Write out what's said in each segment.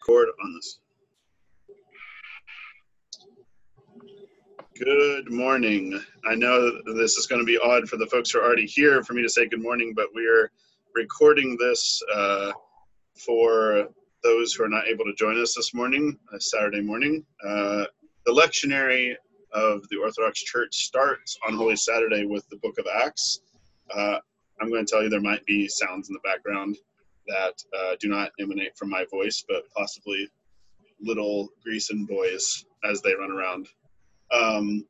record on this. Good morning. I know this is going to be odd for the folks who are already here for me to say good morning, but we are recording this uh, for those who are not able to join us this morning, uh, Saturday morning. Uh, the lectionary of the Orthodox Church starts on Holy Saturday with the book of Acts. Uh, I'm going to tell you there might be sounds in the background that uh, do not emanate from my voice, but possibly little Grecian boys as they run around. Um,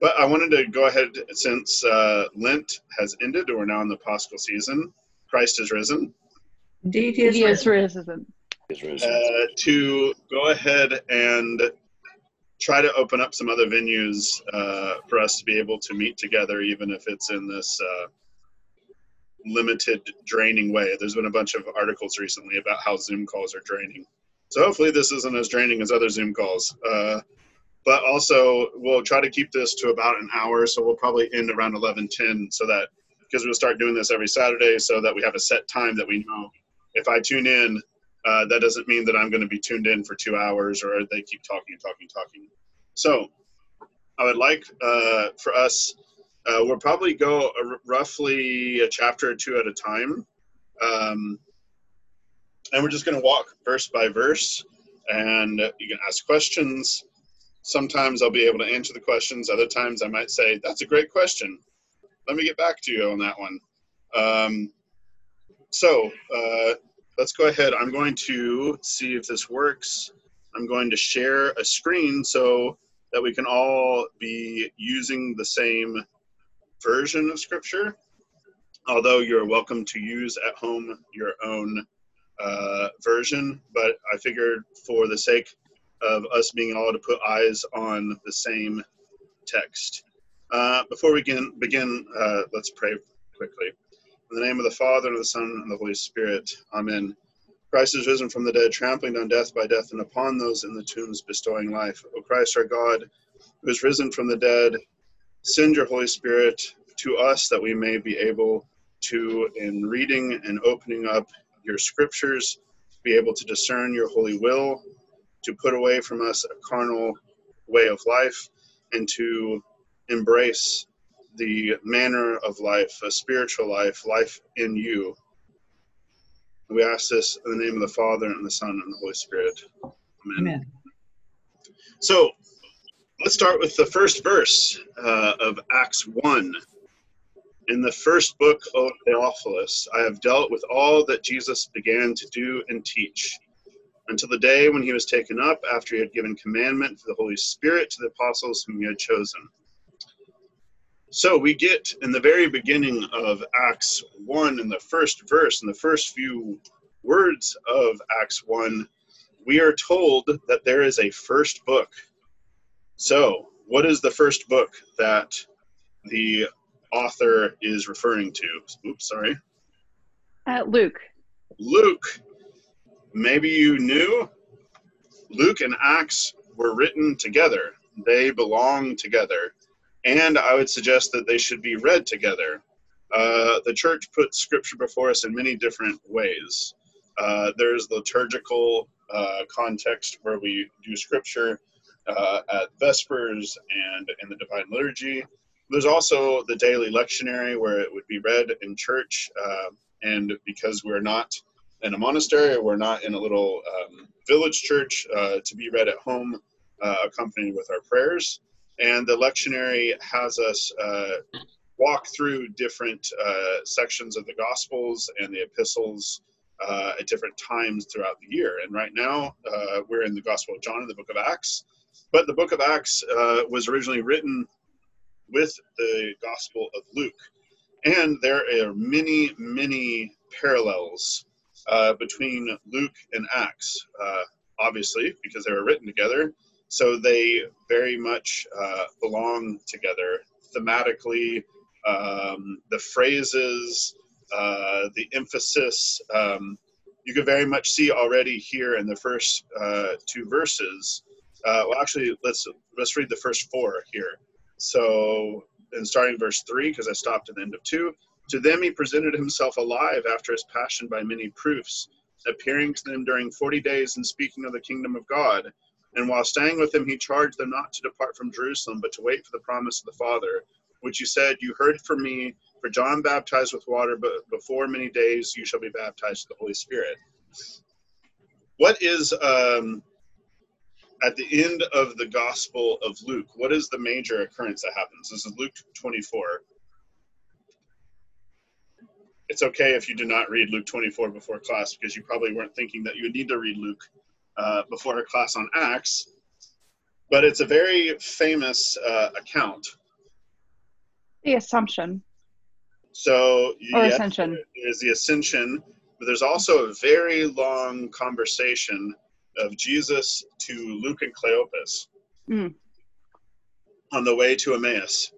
but I wanted to go ahead since uh, Lent has ended, we're now in the Paschal season. Christ is risen. Indeed, He he is is risen. risen. Uh, to go ahead and try to open up some other venues uh, for us to be able to meet together, even if it's in this uh, limited, draining way. There's been a bunch of articles recently about how Zoom calls are draining. So hopefully this isn't as draining as other Zoom calls. Uh, but also, we'll try to keep this to about an hour, so we'll probably end around 11:10, so that because we'll start doing this every Saturday, so that we have a set time that we know. If I tune in, uh, that doesn't mean that I'm going to be tuned in for two hours, or they keep talking, and talking, and talking. So, I would like uh, for us. Uh, we'll probably go roughly a chapter or two at a time. Um, and we're just going to walk verse by verse, and you can ask questions. Sometimes I'll be able to answer the questions. Other times I might say, That's a great question. Let me get back to you on that one. Um, so uh, let's go ahead. I'm going to see if this works. I'm going to share a screen so that we can all be using the same version of scripture although you're welcome to use at home your own uh, version but i figured for the sake of us being able to put eyes on the same text. Uh, before we begin, begin uh, let's pray quickly. In the name of the father and of the son and the holy spirit amen. Christ is risen from the dead trampling down death by death and upon those in the tombs bestowing life. O christ our god who is risen from the dead send your Holy Spirit to us that we may be able to, in reading and opening up your scriptures, be able to discern your holy will, to put away from us a carnal way of life, and to embrace the manner of life, a spiritual life, life in you. We ask this in the name of the Father, and the Son, and the Holy Spirit. Amen. Amen. So, let's start with the first verse uh, of Acts 1. In the first book, O Theophilus, I have dealt with all that Jesus began to do and teach until the day when he was taken up after he had given commandment for the Holy Spirit to the apostles whom he had chosen. So we get in the very beginning of Acts 1, in the first verse, in the first few words of Acts 1, we are told that there is a first book. So, what is the first book that the author is referring to? Oops, sorry. Uh, Luke. Luke. Maybe you knew Luke and Acts were written together, they belong together. And I would suggest that they should be read together. Uh, the church puts scripture before us in many different ways. Uh, there's liturgical uh, context where we do scripture uh, at Vespers and in the Divine Liturgy. There's also the daily lectionary where it would be read in church. Uh, and because we're not in a monastery, we're not in a little um, village church, uh, to be read at home, uh, accompanied with our prayers. And the lectionary has us uh, walk through different uh, sections of the Gospels and the epistles uh, at different times throughout the year. And right now, uh, we're in the Gospel of John and the book of Acts. But the book of Acts uh, was originally written with the Gospel of Luke. And there are many, many parallels uh, between Luke and Acts, uh, obviously, because they were written together. So they very much uh, belong together thematically. Um, the phrases, uh, the emphasis, um, you could very much see already here in the first uh, two verses. Uh, well, actually, let's let's read the first four here. So, in starting verse three, because I stopped at the end of two. To them he presented himself alive after his passion by many proofs, appearing to them during 40 days and speaking of the kingdom of God. And while staying with them, he charged them not to depart from Jerusalem, but to wait for the promise of the Father, which he said, You heard from me, for John baptized with water, but before many days you shall be baptized with the Holy Spirit. What is, um, at the end of the Gospel of Luke, what is the major occurrence that happens? This is Luke 24 it's okay if you do not read Luke 24 before class because you probably weren't thinking that you would need to read Luke uh, before a class on Acts. But it's a very famous uh, account. The Assumption. So, or yes, Ascension. There's the Ascension, but there's also a very long conversation of Jesus to Luke and Cleopas mm. on the way to Emmaus.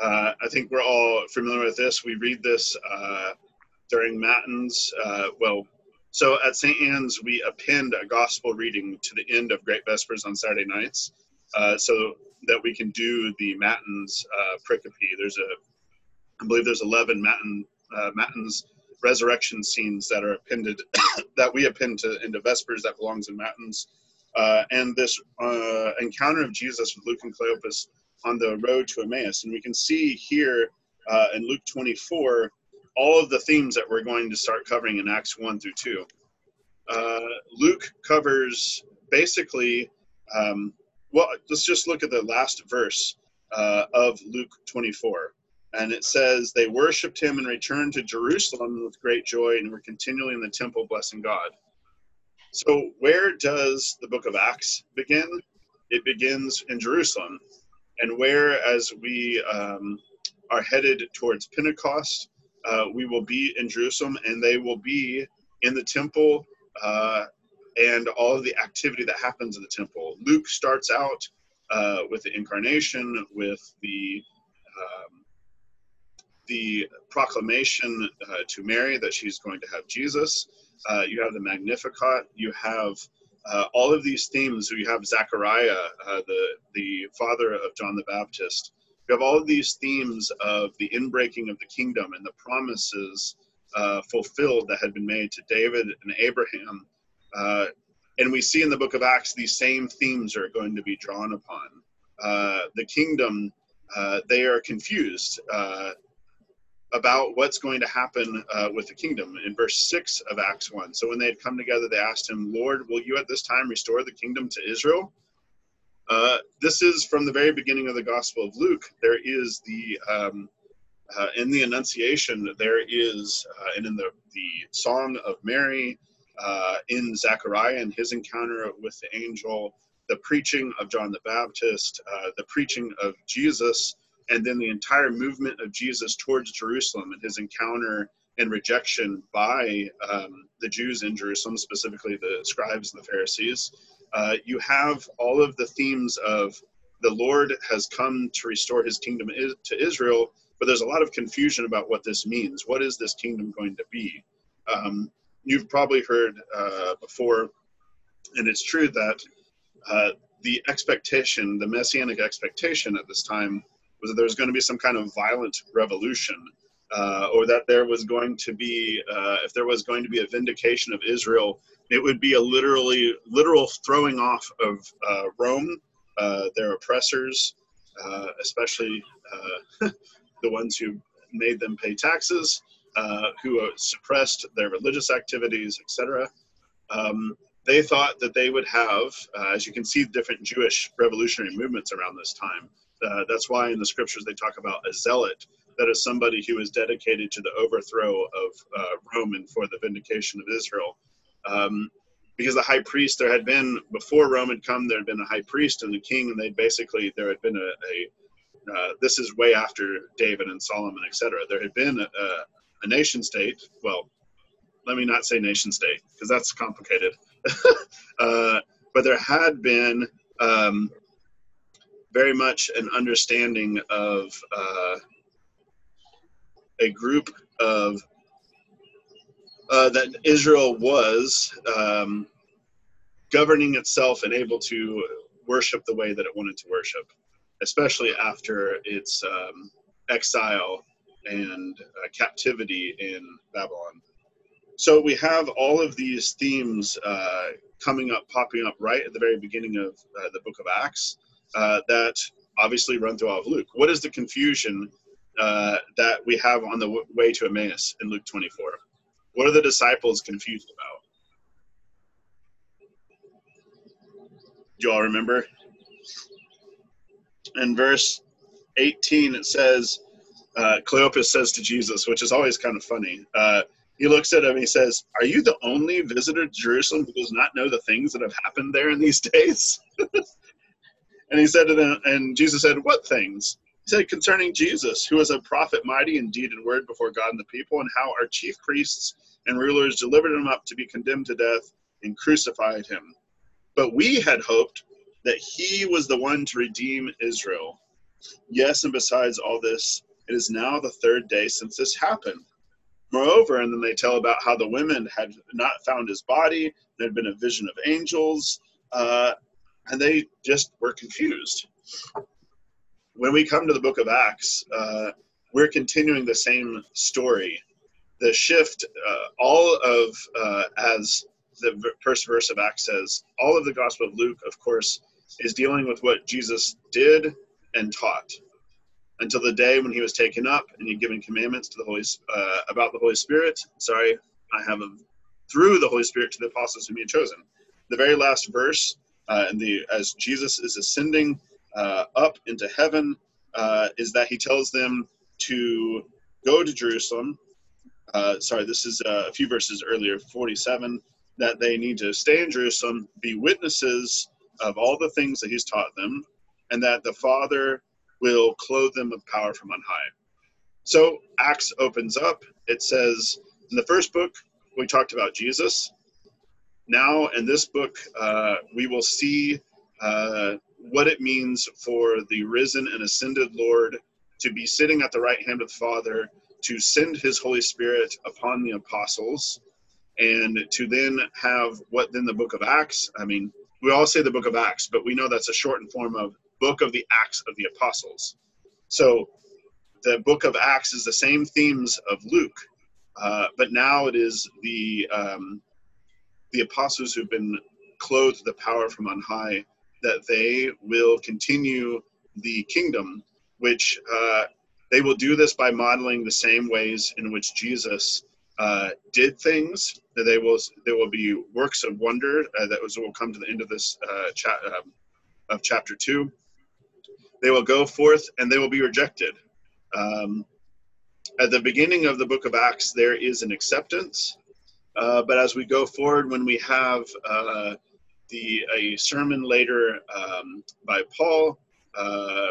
Uh, I think we're all familiar with this. We read this uh, during Matins. Uh, well, so at St. Anne's, we append a gospel reading to the end of Great Vespers on Saturday nights uh, so that we can do the Matins uh, pericope. There's a, I believe there's 11 Matin, uh, Matins resurrection scenes that are appended, that we append to into Vespers that belongs in Matins. Uh, and this uh, encounter of Jesus with Luke and Cleopas on the road to Emmaus. And we can see here uh, in Luke 24 all of the themes that we're going to start covering in Acts 1 through 2. Uh, Luke covers basically, um, well, let's just look at the last verse uh, of Luke 24. And it says, They worshiped him and returned to Jerusalem with great joy and were continually in the temple blessing God. So, where does the book of Acts begin? It begins in Jerusalem. And where, as we um, are headed towards Pentecost, uh, we will be in Jerusalem and they will be in the temple uh, and all of the activity that happens in the temple. Luke starts out uh, with the incarnation, with the um, the proclamation uh, to Mary that she's going to have Jesus. Uh, you have the Magnificat. You have uh, all of these themes. You have Zechariah, the the father of John the Baptist. You have all of these themes of the inbreaking of the kingdom and the promises uh, fulfilled that had been made to David and Abraham. Uh, and we see in the book of Acts these same themes are going to be drawn upon. Uh, the kingdom, uh, they are confused uh, about what's going to happen uh, with the kingdom in verse 6 of Acts 1. So when they had come together, they asked him, Lord, will you at this time restore the kingdom to Israel? Uh, this is from the very beginning of the Gospel of Luke. There is the um, uh, in the Annunciation. There is uh, and in the the Song of Mary, uh, in Zechariah and his encounter with the angel, the preaching of John the Baptist, uh, the preaching of Jesus, and then the entire movement of Jesus towards Jerusalem and his encounter and rejection by um, the Jews in Jerusalem, specifically the scribes and the Pharisees uh, you have all of the themes of the Lord has come to restore his kingdom to Israel, but there's a lot of confusion about what this means. What is this kingdom going to be? Um, you've probably heard uh, before, and it's true that uh, the expectation, the messianic expectation at this time, was that there was going to be some kind of violent revolution. Uh, or that there was going to be, uh, if there was going to be a vindication of Israel it would be a literally literal throwing off of uh, Rome, uh, their oppressors, uh, especially uh, the ones who made them pay taxes, who suppressed their religious activities, etc. Um, they thought that they would have, as you can see, different Jewish revolutionary movements around this time. That's why in the scriptures they talk about a zealot, that is somebody who is dedicated to the overthrow of Rome and for the vindication of Israel. Um, because the high priest, there had been before Rome had come, there had been a high priest and a king, and they basically there had been a, a uh, this is way after David and Solomon, etc. There had been a, a, nation state. Well, let me not say nation state because that's complicated. uh, but there had been um, very much an understanding of uh, a group of uh, that Israel was um, governing itself and able to worship the way that it wanted to worship, especially after its um, exile and uh, captivity in Babylon. so we have all of these themes uh, coming up, popping up right at the very beginning of uh, the book of Acts uh, that obviously run through all of Luke. What is the confusion uh, that we have on the w- way to Emmaus in Luke 24? What are the disciples confused about? Do you all remember? In verse 18, it says, uh, Cleopas says to Jesus, which is always kind of funny. Uh, he looks at him. And he says, "Are you the only visitor to Jerusalem who does not know the things that have happened there in these days?" and he said to them, and Jesus said, "What things?" He said, "Concerning Jesus, who was a prophet, mighty in deed and word before God and the people, and how our chief priests and rulers delivered him up to be condemned to death and crucified him. But we had hoped that he was the one to redeem Israel. Yes, and besides all this, it is now the third day since this happened." Moreover, and then they tell about how the women had not found his body, there had been a vision of angels, uh, and they just were confused. When we come to the book of Acts, uh, we're continuing the same story. The shift, uh, all of, uh, as the first verse of Acts says, all of the Gospel of Luke, of course, is dealing with what Jesus did and taught until the day when he was taken up and he given commandments to the Holy uh, about the Holy Spirit. Sorry, I have a, through the Holy Spirit to the apostles whom he had chosen. The very last verse, uh, and the as Jesus is ascending uh, up into heaven, uh, is that he tells them to go to Jerusalem. Uh, sorry, this is uh, a few verses earlier, 47, that they need to stay in Jerusalem, be witnesses of all the things that he's taught them, and that the Father will clothe them with power from on high. So Acts opens up. It says in the first book, we talked about Jesus. Now, in this book, uh, we will see uh, what it means for the risen and ascended Lord to be sitting at the right hand of the Father, to send his Holy Spirit upon the apostles, and to then have what then the book of Acts. I mean, we all say the book of Acts, but we know that's a shortened form of book of the Acts of the Apostles. So the book of Acts is the same themes of Luke, uh, but now it is the um, the apostles who've been clothed with the power from on high that they will continue the kingdom, which uh, they will do this by modeling the same ways in which Jesus uh, did things. That they will there will be works of wonder uh, that was, will come to the end of this uh, um, of chapter two they will go forth and they will be rejected. Um, at the beginning of the book of Acts, there is an acceptance, uh, but as we go forward, when we have uh, the a sermon later um, by Paul, uh,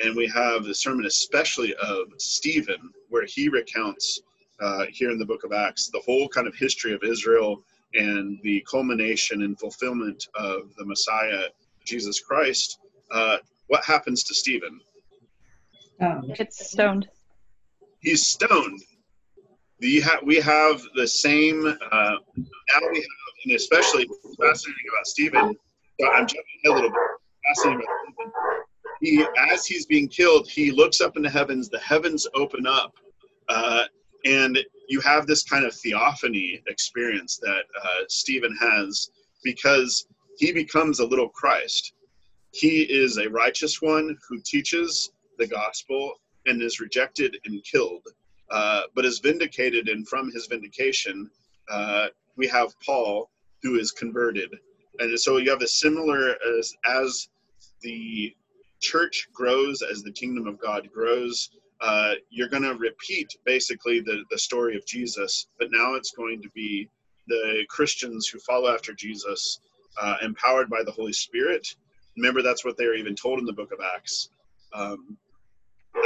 and we have the sermon especially of Stephen, where he recounts uh, here in the book of Acts the whole kind of history of Israel and the culmination and fulfillment of the Messiah, Jesus Christ. Uh, what happens to Stephen? Oh. It's stoned. He's stoned. We have, we have the same, uh, now we have, and especially fascinating about Stephen, I'm jumping a little bit, fascinating about Stephen. He, as he's being killed, he looks up in the heavens, the heavens open up, uh, and you have this kind of theophany experience that uh, Stephen has because he becomes a little Christ he is a righteous one who teaches the gospel and is rejected and killed, uh, but is vindicated. And from his vindication, uh, we have Paul, who is converted. And so you have a similar as as the church grows, as the kingdom of God grows. Uh, you're going to repeat basically the, the story of Jesus, but now it's going to be the Christians who follow after Jesus, uh, empowered by the Holy Spirit, Remember, that's what they are even told in the book of Acts. Um,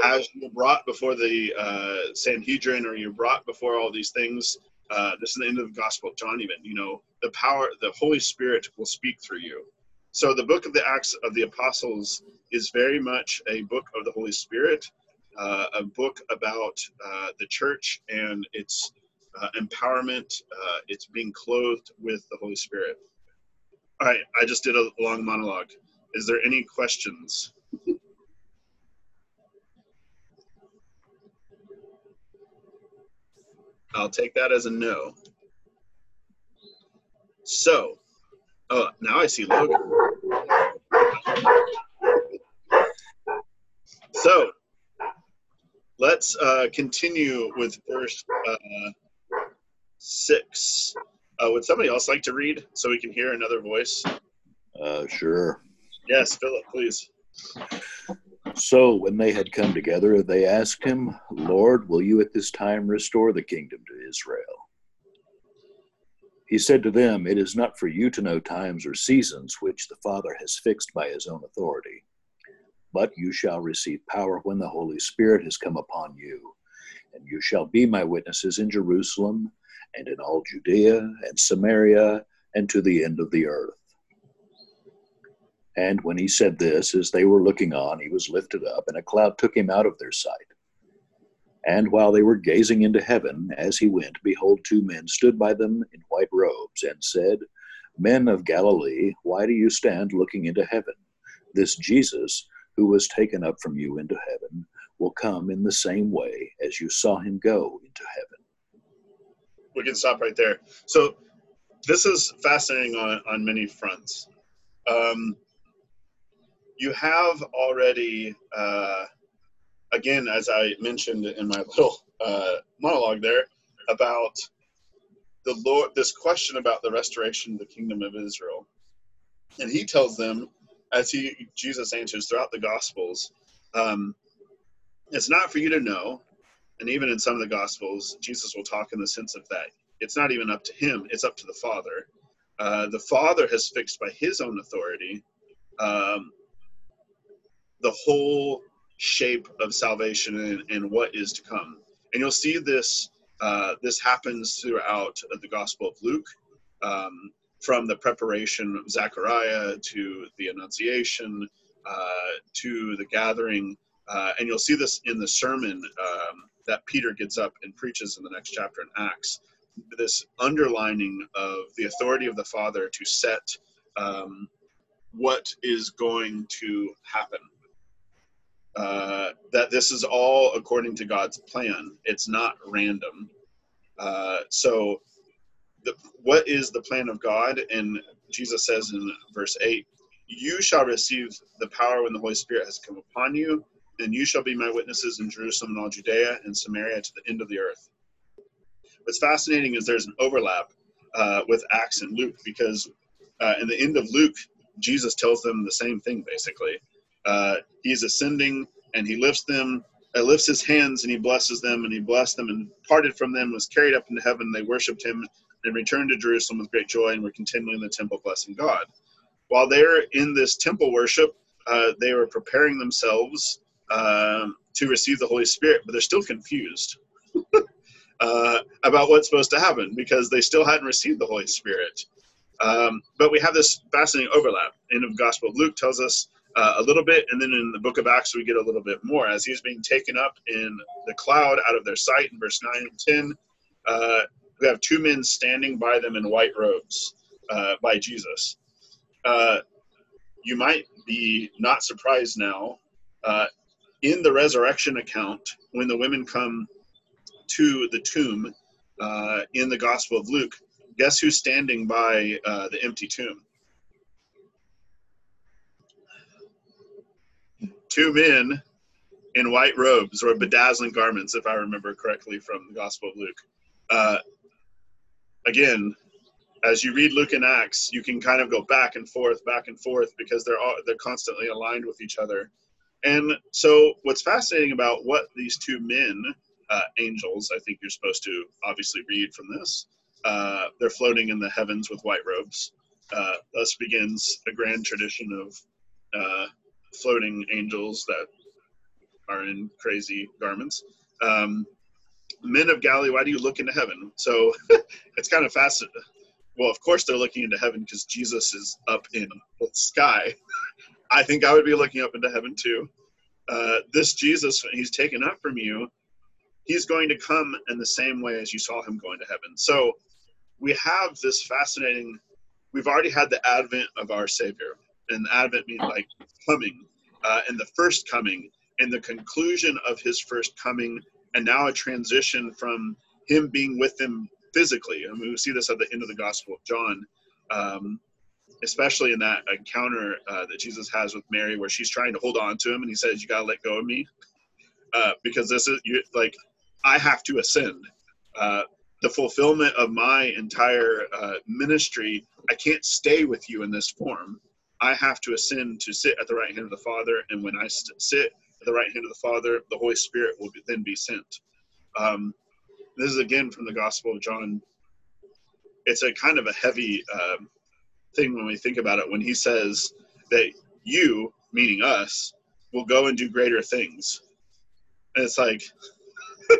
as you're brought before the uh, Sanhedrin or you're brought before all these things, uh, this is the end of the Gospel of John, even, you know, the power, the Holy Spirit will speak through you. So the book of the Acts of the Apostles is very much a book of the Holy Spirit, uh, a book about uh, the church and its uh, empowerment, uh, it's being clothed with the Holy Spirit. All right, I just did a long monologue. Is there any questions? I'll take that as a no. So, oh, now I see Logan. So, let's uh, continue with verse uh, six. Uh, would somebody else like to read so we can hear another voice? Uh, sure. Yes, Philip, please. So when they had come together, they asked him, Lord, will you at this time restore the kingdom to Israel? He said to them, It is not for you to know times or seasons which the Father has fixed by his own authority, but you shall receive power when the Holy Spirit has come upon you, and you shall be my witnesses in Jerusalem and in all Judea and Samaria and to the end of the earth. And when he said this, as they were looking on, he was lifted up, and a cloud took him out of their sight. And while they were gazing into heaven as he went, behold, two men stood by them in white robes, and said, Men of Galilee, why do you stand looking into heaven? This Jesus, who was taken up from you into heaven, will come in the same way as you saw him go into heaven. We can stop right there. So, this is fascinating on, on many fronts. Um, you have already, uh, again, as I mentioned in my little uh, monologue there, about the Lord, this question about the restoration of the kingdom of Israel. And he tells them, as he Jesus answers throughout the Gospels, um, it's not for you to know, and even in some of the Gospels, Jesus will talk in the sense of that it's not even up to him; it's up to the Father. Uh, the Father has fixed by His own authority um, the whole shape of salvation and, and, what is to come. And you'll see this uh, this happens throughout the Gospel of Luke, um, from the preparation of Zechariah to the Annunciation uh, to the gathering, uh, and you'll see this in the sermon um, that Peter gets up and preaches in the next chapter in Acts. This underlining of the authority of the Father to set um, what is going to happen uh, that this is all according to God's plan. It's not random. Uh, so, the, what is the plan of God? And Jesus says in verse 8, You shall receive the power when the Holy Spirit has come upon you, and you shall be my witnesses in Jerusalem and all Judea and Samaria to the end of the earth. What's fascinating is there's an overlap uh, with Acts and Luke because uh, in the end of Luke, Jesus tells them the same thing basically uh, he's ascending and he lifts them uh, lifts his hands and he blesses them and he blessed them and parted from them was carried up into heaven. They worshiped him and returned to jerusalem with great joy and were continually in the temple blessing god. While they're in this temple worship uh, they were preparing themselves um, to receive the holy spirit but they're still confused uh, about what's supposed to happen because they still hadn't received the holy spirit. Um, but we have this fascinating overlap. In the gospel of luke tells us uh, a little bit, and then in the book of Acts, we get a little bit more. As he's being taken up in the cloud out of their sight in verse 9 and 10, uh, we have two men standing by them in white robes uh, by Jesus. Uh, you might be not surprised now. Uh, in the resurrection account, when the women come to the tomb uh, in the Gospel of Luke, guess who's standing by the empty tomb? Two men in white robes or bedazzling garments, if I remember correctly from the Gospel of Luke. Uh, again, as you read Luke and Acts, you can kind of go back and forth, back and forth because they're all, they're constantly aligned with each other. And so, what's fascinating about what these two men, uh, angels, I think you're supposed to obviously read from this. Uh, they're floating in the heavens with white robes. Uh, thus begins a grand tradition of uh, floating angels that are in crazy garments. Um, Men of Galilee, why do you look into heaven? So it's kind of fascinating. Well, of course they're looking into heaven because Jesus is up in the sky. I think I would be looking up into heaven too. Uh, this Jesus, he's taken up from you. He's going to come in the same way as you saw him going to heaven. So we have this fascinating. We've already had the advent of our Savior and Advent means like coming, uh, and the first coming, and the conclusion of his first coming, and now a transition from him being with them physically. I mean, we see this at the end of the Gospel of John, um, especially in that encounter uh, that Jesus has with Mary, where she's trying to hold on to him, and he says, "You gotta let go of me, uh, because this is you, like I have to ascend." Uh, the fulfillment of my entire uh, ministry, I can't stay with you in this form. I have to ascend to sit at the right hand of the Father, and when I sit at the right hand of the Father, the Holy Spirit will be, then be sent. Um, this is again from the Gospel of John. It's a kind of a heavy uh, thing when we think about it. When he says that you, meaning us, will go and do greater things, and it's like,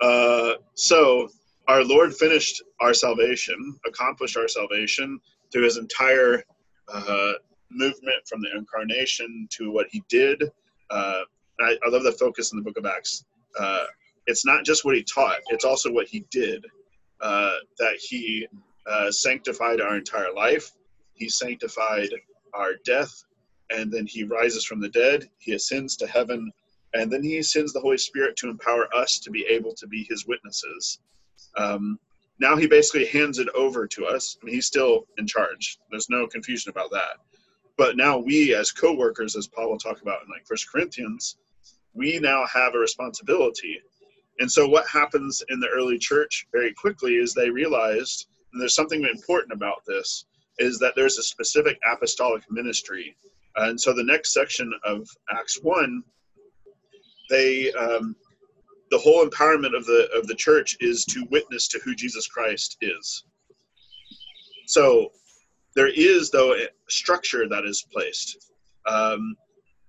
uh, so our Lord finished our salvation, accomplished our salvation through His entire uh, movement from the incarnation to what He did. Uh, I, I, love the focus in the Book of Acts. Uh, it's not just what he taught, it's also what he did. Uh, that he uh, sanctified our entire life, he sanctified our death, and then he rises from the dead, he ascends to heaven, and then he sends the Holy Spirit to empower us to be able to be his witnesses. Um, now he basically hands it over to us. Mean, he's still in charge. There's no confusion about that. But now we, as co-workers, as Paul will talk about in like First Corinthians, we now have a responsibility and so, what happens in the early church very quickly is they realized, and there's something important about this, is that there's a specific apostolic ministry. And so, the next section of Acts 1, they, um, the whole empowerment of the of the church is to witness to who Jesus Christ is. So there is though a structure that is placed. Um,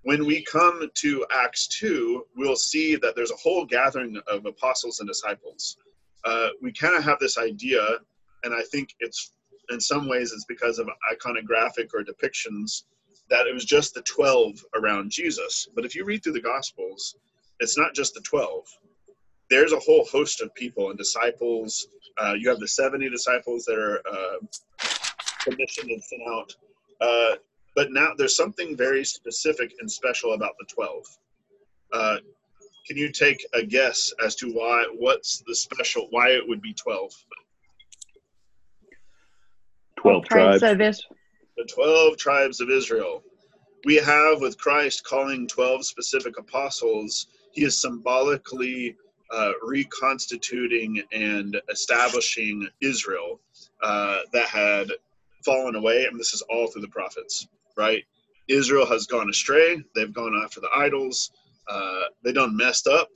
when we come to Acts 2, we'll see that there's a whole gathering of apostles and disciples. Uh, we kind of have this idea, and I think it's in some ways it's because of iconographic or depictions that it was just the 12 around Jesus. But if you read through the Gospels, it's not just the 12. There's a whole host of people and disciples. Uh, you have the 70 disciples that are uh, commissioned and sent out. Uh, but now there's something very specific and special about the 12. Uh, can you take a guess as to why, what's the special, why it would be 12? 12 tribes. tribes. The 12 tribes of Israel. We have with Christ calling 12 specific apostles, he is symbolically uh, reconstituting and establishing Israel uh, that had fallen away. and this is all through the prophets right? Israel has gone astray. They've gone after the idols. Uh, they done messed up,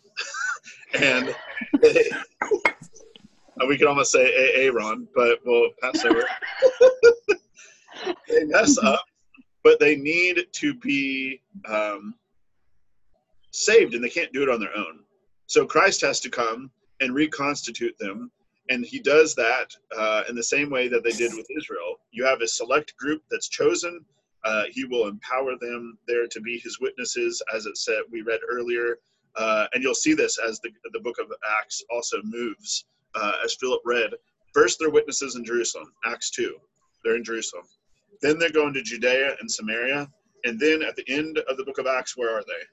and they, we could almost say Aaron, but we'll pass over. they mess up, but they need to be um, saved, and they can't do it on their own. So Christ has to come and reconstitute them, and He does that uh, in the same way that they did with Israel. You have a select group that's chosen uh, he will empower them there to be his witnesses, as it said we read earlier. Uh, and you'll see this as the, the book of Acts also moves, uh, as Philip read. First, they're witnesses in Jerusalem, Acts 2. They're in Jerusalem. Then they're going to Judea and Samaria. And then at the end of the book of Acts, where are they?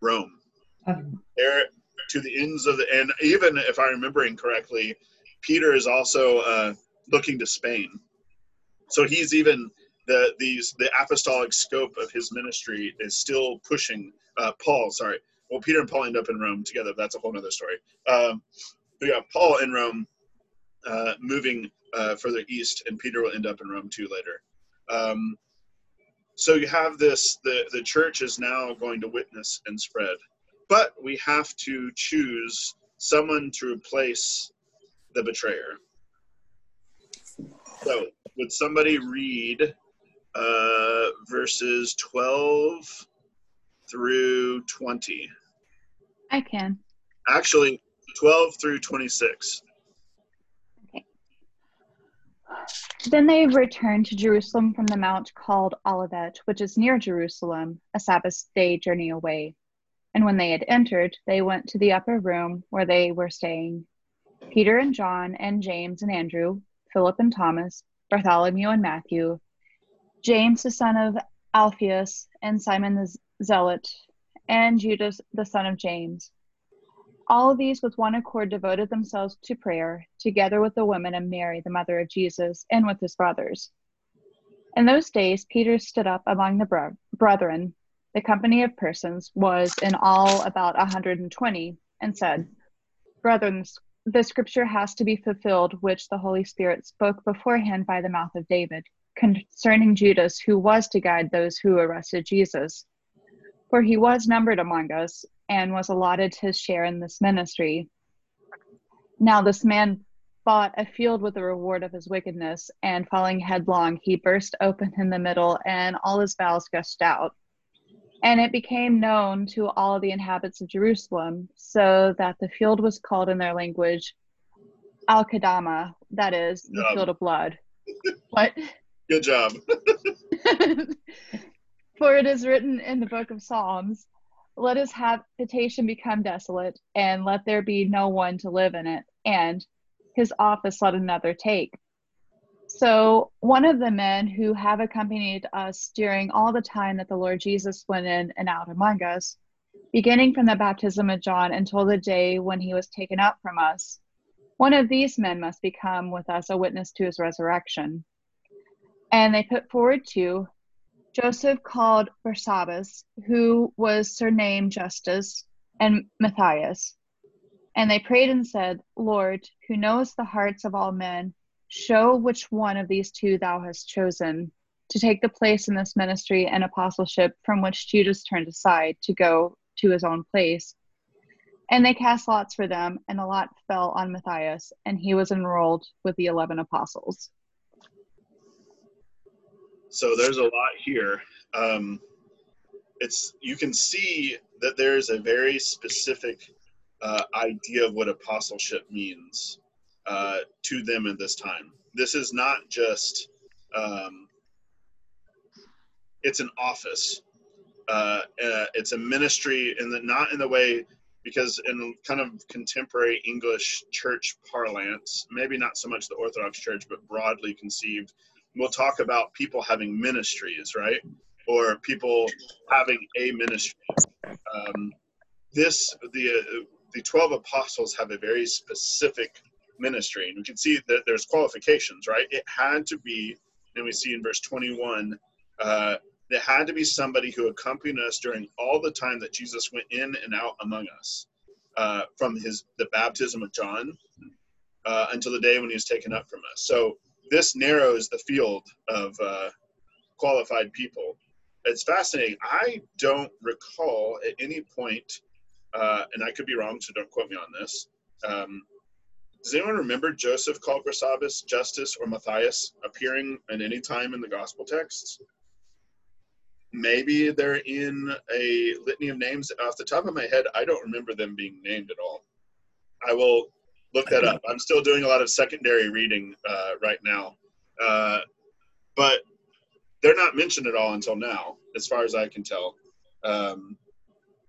Rome. They're to the ends of the, and even if I'm remembering correctly, Peter is also uh, looking to Spain so he's even the these the apostolic scope of his ministry is still pushing uh, Paul. Sorry, well Peter and Paul end up in Rome together. That's a whole other story. Um, we got Paul in Rome, uh, moving uh, further east, and Peter will end up in Rome too later. Um, so you have this the the church is now going to witness and spread, but we have to choose someone to replace the betrayer. So would somebody read uh, verses 12 through 20? I can. Actually, 12 through 26. Okay. Then they returned to Jerusalem from the mount called Olivet, which is near Jerusalem, a Sabbath day journey away. And when they had entered, they went to the upper room where they were staying. Peter and John and James and Andrew, Philip and Thomas, Bartholomew and Matthew, James the son of Alphaeus, and Simon the Zealot, and Judas the son of James. All of these with one accord devoted themselves to prayer, together with the women and Mary, the mother of Jesus, and with his brothers. In those days, Peter stood up among the brethren. The company of persons was in all about a 120, and said, Brethren, the scripture has to be fulfilled, which the Holy Spirit spoke beforehand by the mouth of David, concerning Judas, who was to guide those who arrested Jesus. For he was numbered among us, and was allotted his share in this ministry. Now, this man bought a field with the reward of his wickedness, and falling headlong, he burst open in the middle, and all his bowels gushed out. And it became known to all the inhabitants of Jerusalem, so that the field was called in their language Al Kadama, that is, the field of blood. what? Good job. For it is written in the book of Psalms, let his habitation become desolate, and let there be no one to live in it, and his office let another take. So, one of the men who have accompanied us during all the time that the Lord Jesus went in and out among us, beginning from the baptism of John until the day when he was taken up from us, one of these men must become with us a witness to his resurrection. And they put forward two Joseph called Barsabbas, who was surnamed Justus, and Matthias. And they prayed and said, Lord, who knows the hearts of all men, show which one of these two thou hast chosen to take the place in this ministry and apostleship from which Judas turned aside to go to his own place. And they cast lots for them, and a lot fell on Matthias, and he was enrolled with the eleven apostles. So there's a lot here. Um, it's you can see that there's a very specific uh, idea of what apostleship means uh, to them at this time. This is not just um, it's an office. Uh, uh, it's a ministry, in the not in the way because in kind of contemporary English church parlance, maybe not so much the Orthodox Church, but broadly conceived, we'll talk about people having ministries, right? Or people having a ministry. Um, this the uh, the twelve apostles have a very specific ministry, and we can see that there's qualifications, right? It had to be, and we see in verse twenty-one. Uh, there had to be somebody who accompanied us during all the time that Jesus went in and out among us, uh, from his the baptism of John uh, until the day when he was taken up from us. So this narrows the field of uh, qualified people. It's fascinating. I don't recall at any point, uh, and I could be wrong, so don't quote me on this. Um, does anyone remember Joseph called Barsabbas, Justus, or Matthias appearing at any time in the gospel texts? Maybe they're in a litany of names. Off the top of my head, I don't remember them being named at all. I will look that up. I'm still doing a lot of secondary reading uh, right now, uh, but they're not mentioned at all until now, as far as I can tell. Um,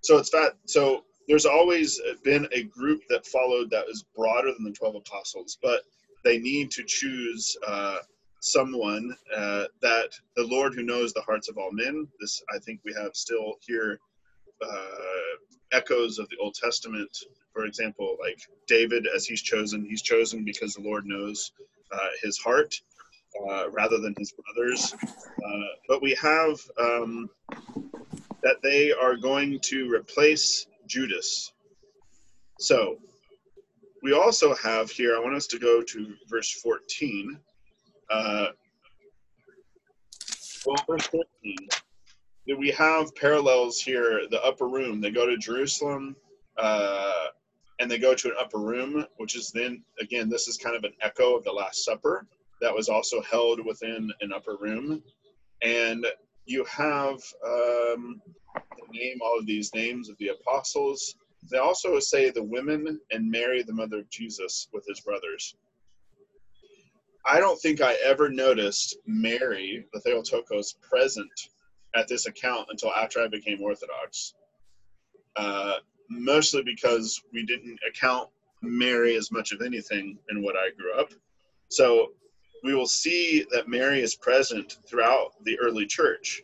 so it's fat. So there's always been a group that followed that was broader than the 12 apostles, but they need to choose uh, someone uh, that the Lord who knows the hearts of all men. This, I think, we have still here uh, echoes of the Old Testament. For example, like David, as he's chosen, he's chosen because the Lord knows uh, his heart uh, rather than his brothers. Uh, but we have um, that they are going to replace Judas. So we also have here, I want us to go to verse 14. Uh, well, verse 14 that we have parallels here. The upper room, they go to Jerusalem, uh, and they go to an upper room, which is then again, this is kind of an echo of the Last Supper that was also held within an upper room, and you have um, name all of these names of the apostles. They also say the women and Mary, the mother of Jesus, with his brothers. I don't think I ever noticed Mary, the Theotokos, present at this account until after I became Orthodox. Uh, mostly because we didn't account Mary as much of anything in what I grew up. So we will see that Mary is present throughout the early church.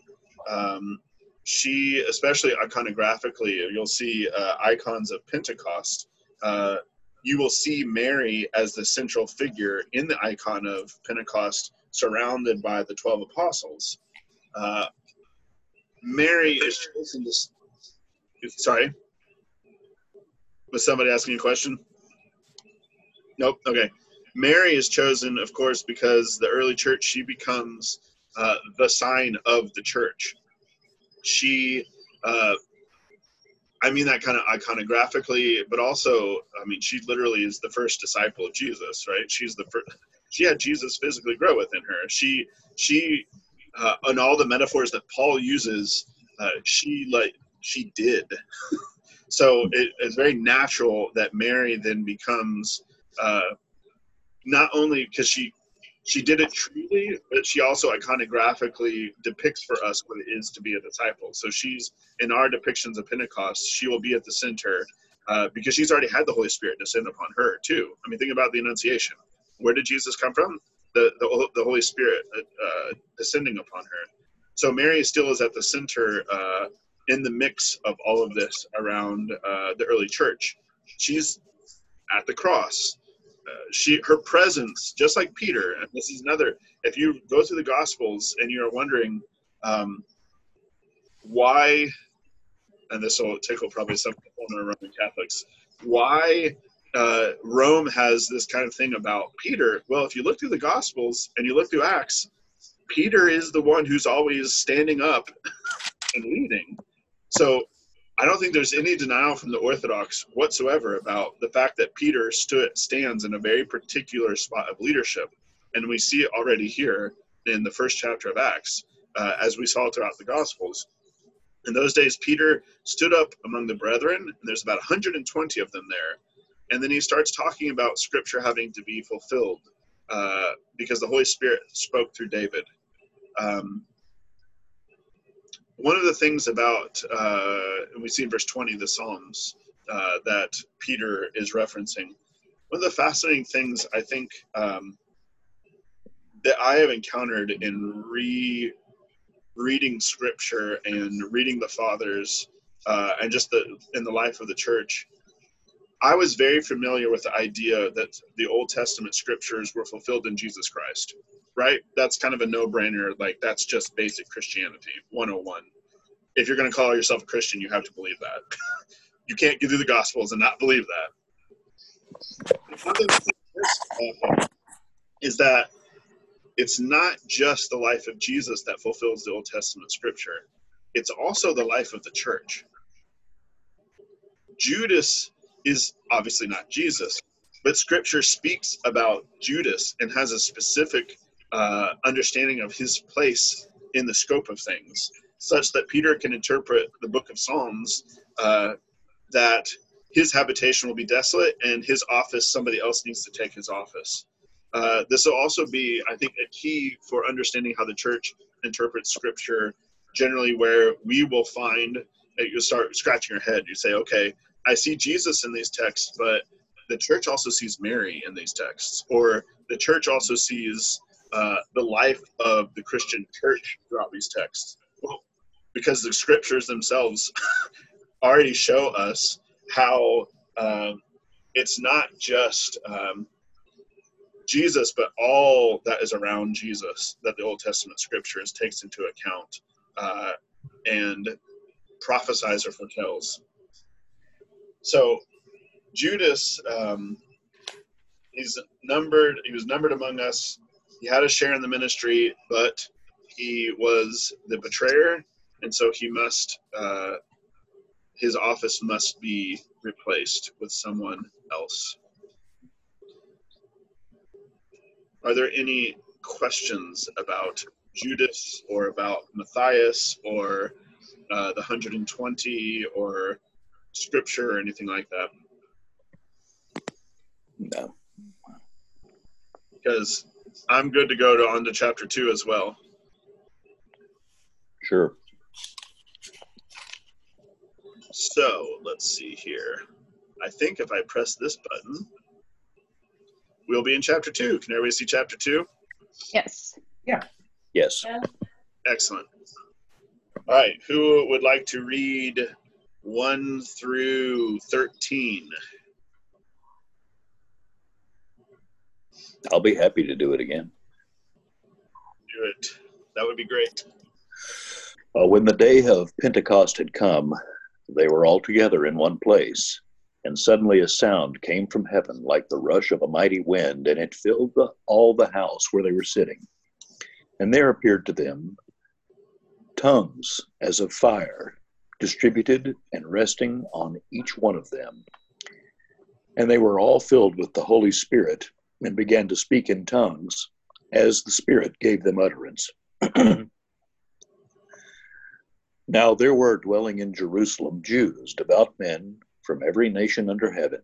Um, she, especially iconographically, you'll see uh, icons of Pentecost uh, you will see Mary as the central figure in the icon of Pentecost, surrounded by the 12 apostles. Uh, Mary is chosen to. Sorry? Was somebody asking a question? Nope. Okay. Mary is chosen, of course, because the early church, she becomes uh, the sign of the church. She, uh, I mean that kind of iconographically, but also, I mean, she literally is the first disciple of Jesus, right? She's the first. She had Jesus physically grow within her. She, she, uh, and all the metaphors that Paul uses, uh, she like she did. so it, it's very natural that Mary then becomes uh, not only because she she did it truly, but she also iconographically depicts for us what it is to be a disciple. So she's in our depictions of Pentecost, she will be at the center uh, because she's already had the Holy Spirit descend upon her too. I mean, think about the Annunciation. Where did Jesus come from? The the, the Holy Spirit uh, uh descending upon her. So Mary still is at the center uh, in the mix of all of this around uh, the early church. She's at the cross she her presence, just like Peter, and this is another. If you go through the Gospels and you're wondering um, why, and this will tickle probably some former Roman Catholics, why uh, Rome has this kind of thing about Peter. Well, if you look through the Gospels and you look through Acts, Peter is the one who's always standing up and leading. So I don't think there's any denial from the Orthodox whatsoever about the fact that Peter stood stands in a very particular spot of leadership, and we see it already here in the first chapter of Acts, uh, as we saw throughout the Gospels. In those days, Peter stood up among the brethren, and there's about 120 of them there, and then he starts talking about Scripture having to be fulfilled uh, because the Holy Spirit spoke through David. Um, one of the things about, uh, and we see in verse 20, the Psalms uh, that Peter is referencing, one of the fascinating things I think um, that I have encountered in re reading scripture and reading the fathers uh, and just the in the life of the church i was very familiar with the idea that the old testament scriptures were fulfilled in jesus christ right? That's kind of a no-brainer. Like that's just basic Christianity 101. If you're going to call yourself a Christian, you have to believe that. you can't get through the Gospels and not believe that. Uh, is that it's not just the life of Jesus that fulfills the Old Testament scripture, it's also the life of the church. Judas is obviously not Jesus, but scripture speaks about Judas and has a specific uh, understanding of his place in the scope of things, such that Peter can interpret the book of Psalms uh, that his habitation will be desolate and his office, somebody else needs to take his office. Uh, this will also be, I think, a key for understanding how the church interprets scripture generally, where we will find you start scratching your head. You say, okay, I see Jesus in these texts, but the church also sees Mary in these texts, or the church also sees uh, the life of the Christian church throughout these texts? Because the scriptures themselves already show us how um, it's not just um, Jesus, but all that is around Jesus that the Old Testament scriptures takes into account uh, and prophesies or foretells. So Judas, um, he's numbered. He was numbered among us he had a share in the ministry, but he was the betrayer, and so he must uh, his office must be replaced with someone else. Are there any questions about Judas or about Matthias or uh, the 120 or scripture or anything like that? No. Because I'm good to go to on to chapter two as well. Sure. So let's see here. I think if I press this button, we'll be in chapter two. Can everybody see chapter two? Yes. Yeah. Yes. Excellent. All right. Who would like to read one through 13? I'll be happy to do it again. Do it. That would be great. Uh, when the day of Pentecost had come, they were all together in one place, and suddenly a sound came from heaven like the rush of a mighty wind, and it filled the, all the house where they were sitting. And there appeared to them tongues as of fire, distributed and resting on each one of them. And they were all filled with the Holy Spirit and began to speak in tongues as the Spirit gave them utterance. now there were dwelling in Jerusalem Jews, devout men from every nation under heaven.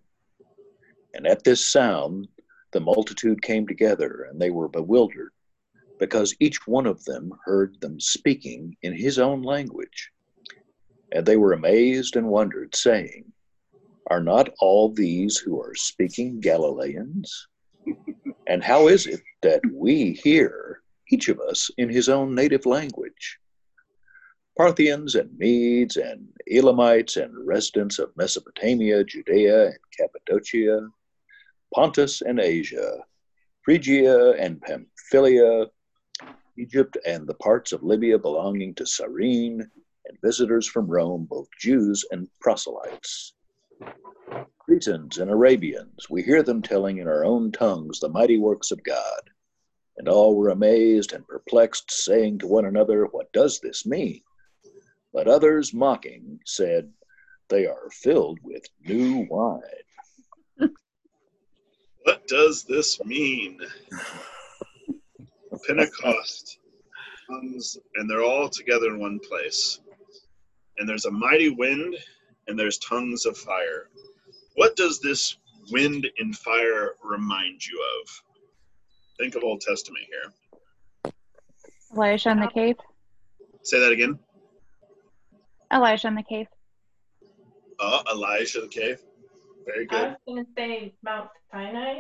And at this sound, the multitude came together, and they were bewildered, because each one of them heard them speaking in his own language. And they were amazed and wondered, saying, Are not all these who are speaking Galileans? And how is it that we hear, each of us, in his own native language? Parthians and Medes and Elamites and residents of Mesopotamia, Judea and Cappadocia, Pontus and Asia, Phrygia and Pamphylia, Egypt and the parts of Libya belonging to Cyrene, and visitors from Rome, both Jews and proselytes. Cretans and Arabians, we hear them telling in our own tongues the mighty works of God. And all were amazed and perplexed, saying to one another, What does this mean? But others, mocking, said, They are filled with new wine. What does this mean? Pentecost comes, and they're all together in one place. And there's a mighty wind, and there's tongues of fire. What does this wind and fire remind you of? Think of Old Testament here. Elijah in the cave. Say that again. Elijah in the cave. Uh, oh, Elijah the cave. Very good. I good. was gonna say Mount Sinai.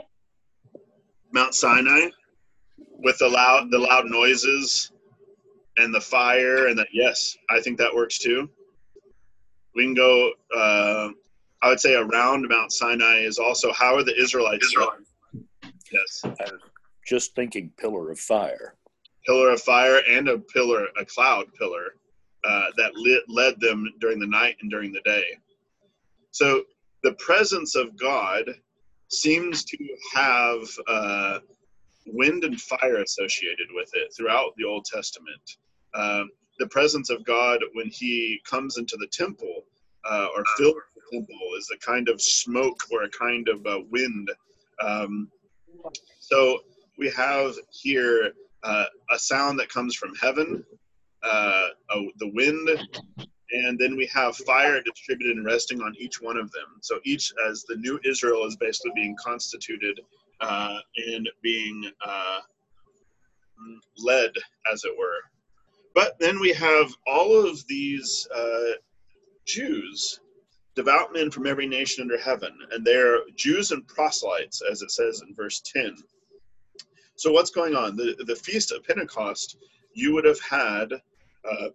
Mount Sinai with the loud the loud noises and the fire and that yes, I think that works too. We can go uh, I would say around Mount Sinai is also how are the Israelites Yes. I was just thinking pillar of fire. Pillar of fire and a pillar a cloud pillar uh, that lit, led them during the night and during the day. So the presence of God seems to have uh, wind and fire associated with it throughout the Old Testament. Um, the presence of God when He comes into the temple uh, or fills the temple is a kind of smoke or a kind of uh, wind. Um, so we have here uh, a sound that comes from heaven, uh, the wind, and then we have fire distributed and resting on each one of them. So each, as the new Israel is basically being constituted uh, and being uh, led, as it were. But then we have all of these uh, Jews, devout men from every nation under heaven, and they're Jews and proselytes, as it says in verse 10. So what's going on? The, the Feast of Pentecost, you would have had uh,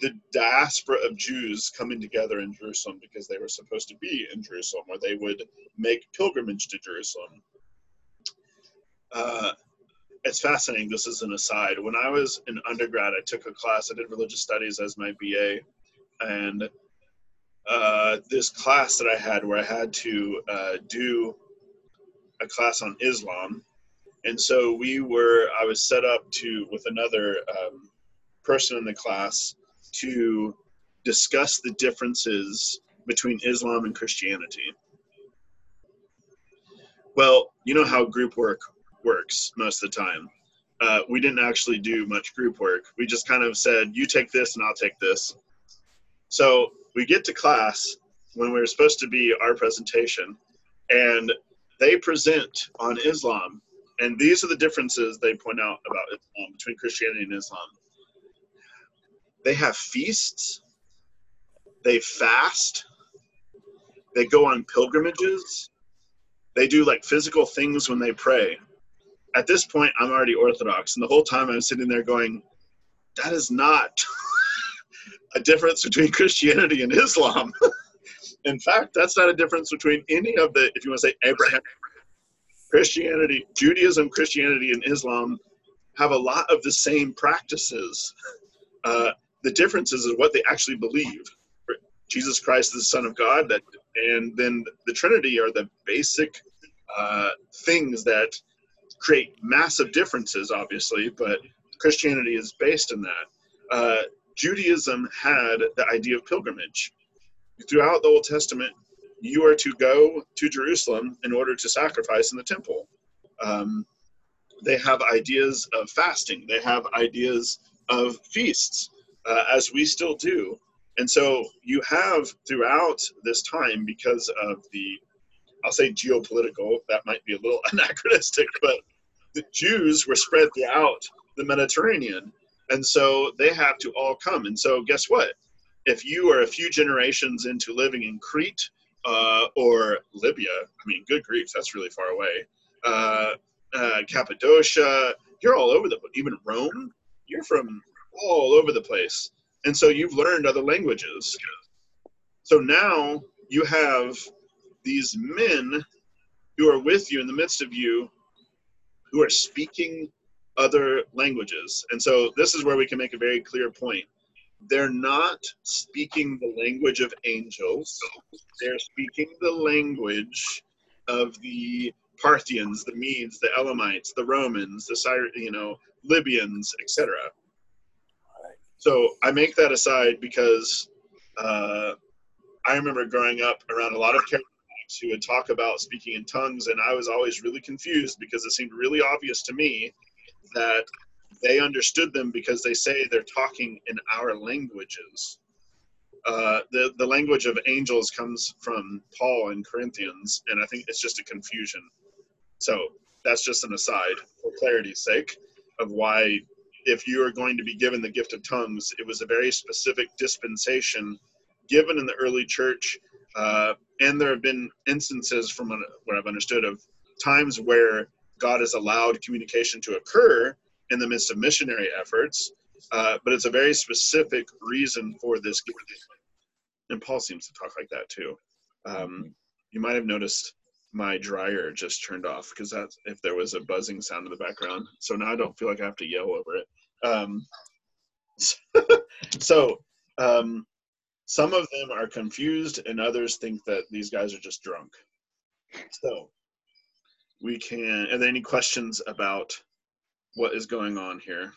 the diaspora of Jews coming together in Jerusalem because they were supposed to be in Jerusalem, where they would make pilgrimage to Jerusalem. Uh, it's fascinating. This is an aside. When I was in undergrad, I took a class. I did religious studies as my BA, and uh, this class that I had where I had to uh, do a class on Islam, and so we were. I was set up to with another um, person in the class to discuss the differences between Islam and Christianity. Well, you know how group work works most of the time. Uh, we didn't actually do much group work. We just kind of said, you take this and I'll take this. So we get to class when we were supposed to be our presentation, and they present on Islam. And these are the differences they point out about Islam between Christianity and Islam. They have feasts, they fast, they go on pilgrimages, they do like physical things when they pray. At this point, I'm already Orthodox, and the whole time I'm sitting there going, that is not a difference between Christianity and Islam. In fact, that's not a difference between any of the, if you want to say Abraham, Christianity, Judaism, Christianity, and Islam have a lot of the same practices. Uh, the difference is what they actually believe. Jesus Christ is the Son of God, that, and then the Trinity are the basic uh, things that create massive differences, obviously, but Christianity is based in that. Uh, Judaism had the idea of pilgrimage. Throughout the Old Testament, you are to go to Jerusalem in order to sacrifice in the temple. Um, they have ideas of fasting, they have ideas of feasts, uh, as we still do. And so you have throughout this time, because of the, I'll say geopolitical, that might be a little anachronistic, but the Jews were spread throughout the Mediterranean. And so they have to all come. And so, guess what? If you are a few generations into living in Crete uh, or Libya, I mean, good grief, that's really far away. Uh, uh, Cappadocia, you're all over the even Rome, you're from all over the place. And so you've learned other languages. So now you have these men who are with you in the midst of you who are speaking other languages. And so this is where we can make a very clear point. They're not speaking the language of angels. They're speaking the language of the Parthians, the Medes, the Elamites, the Romans, the Syr- you know, Libyans, etc. So I make that aside because uh, I remember growing up around a lot of charismatics who would talk about speaking in tongues, and I was always really confused because it seemed really obvious to me that they understood them because they say they're talking in our languages. Uh, the the language of angels comes from Paul in Corinthians, and I think it's just a confusion. So that's just an aside for clarity's sake of why, if you are going to be given the gift of tongues, it was a very specific dispensation given in the early church, uh, and there have been instances from what I've understood of times where God has allowed communication to occur in the midst of missionary efforts, uh, but it's a very specific reason for this. And Paul seems to talk like that too. Um, you might have noticed my dryer just turned off because that's if there was a buzzing sound in the background. So now I don't feel like I have to yell over it. Um, so um, some of them are confused, and others think that these guys are just drunk. So we can. Are there any questions about what is going on here?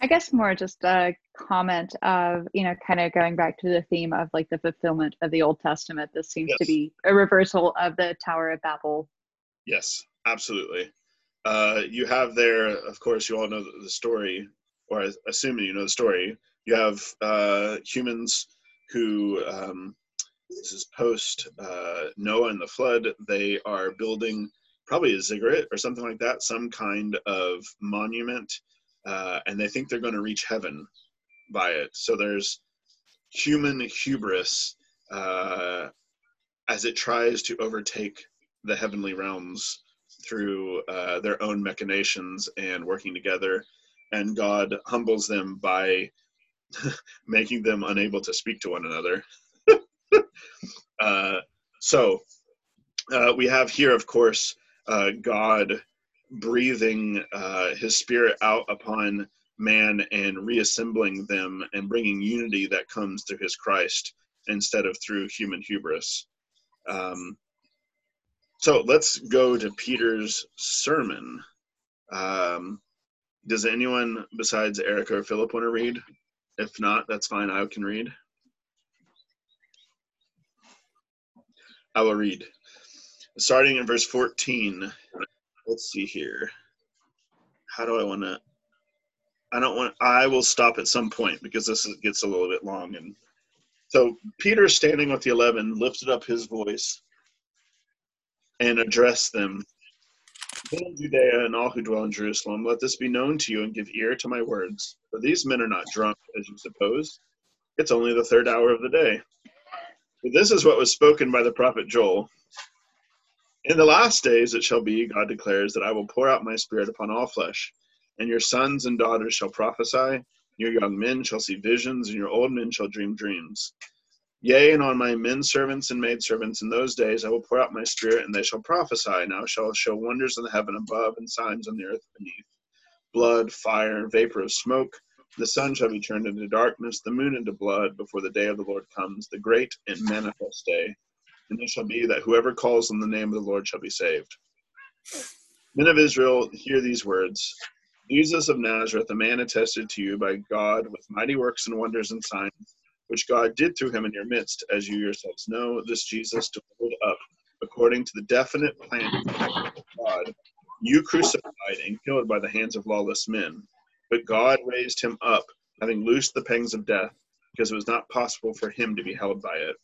I guess more just a comment of, you know, kind of going back to the theme of like the fulfillment of the Old Testament. This seems Yes. to be a reversal of the Tower of Babel. Yes, absolutely. Uh, you have there, of course, you all know the the story, or assuming you know the story. You have uh, humans who, um, this is post uh, Noah and the flood. They are building probably a ziggurat or something like that, some kind of monument, uh, and they think they're going to reach heaven by it. So there's human hubris uh, as it tries to overtake the heavenly realms through uh, their own machinations and working together. And God humbles them by making them unable to speak to one another. uh, so uh, we have here, of course, uh, God breathing uh, his spirit out upon man and reassembling them and bringing unity that comes through his Christ instead of through human hubris. Um, so let's go to Peter's sermon. Um, does anyone besides Erica or Philip want to read? If not, that's fine. I can read. I will read. Starting in verse 14. Let's see here. How do I want to? I don't want. I will stop at some point because this is, gets a little bit long. And so Peter, standing with the eleven, lifted up his voice and addressed them. Of Judea and all who dwell in Jerusalem, let this be known to you and give ear to my words. For these men are not drunk, as you suppose. It's only the third hour of the day. But this is what was spoken by the prophet Joel. In the last days it shall be, God declares, that I will pour out my spirit upon all flesh, and your sons and daughters shall prophesy, your young men shall see visions, and your old men shall dream dreams. Yea, and on my men servants and maid servants in those days I will pour out my spirit, and they shall prophesy. Now shall show wonders in the heaven above and signs on the earth beneath blood, fire, vapor of smoke. The sun shall be turned into darkness, the moon into blood, before the day of the Lord comes, the great and manifest day. And it shall be that whoever calls on the name of the Lord shall be saved. Men of Israel, hear these words Jesus of Nazareth, a man attested to you by God with mighty works and wonders and signs which God did through him in your midst, as you yourselves know, this Jesus delivered up according to the definite plan of God. You crucified and killed by the hands of lawless men, but God raised him up, having loosed the pangs of death, because it was not possible for him to be held by it.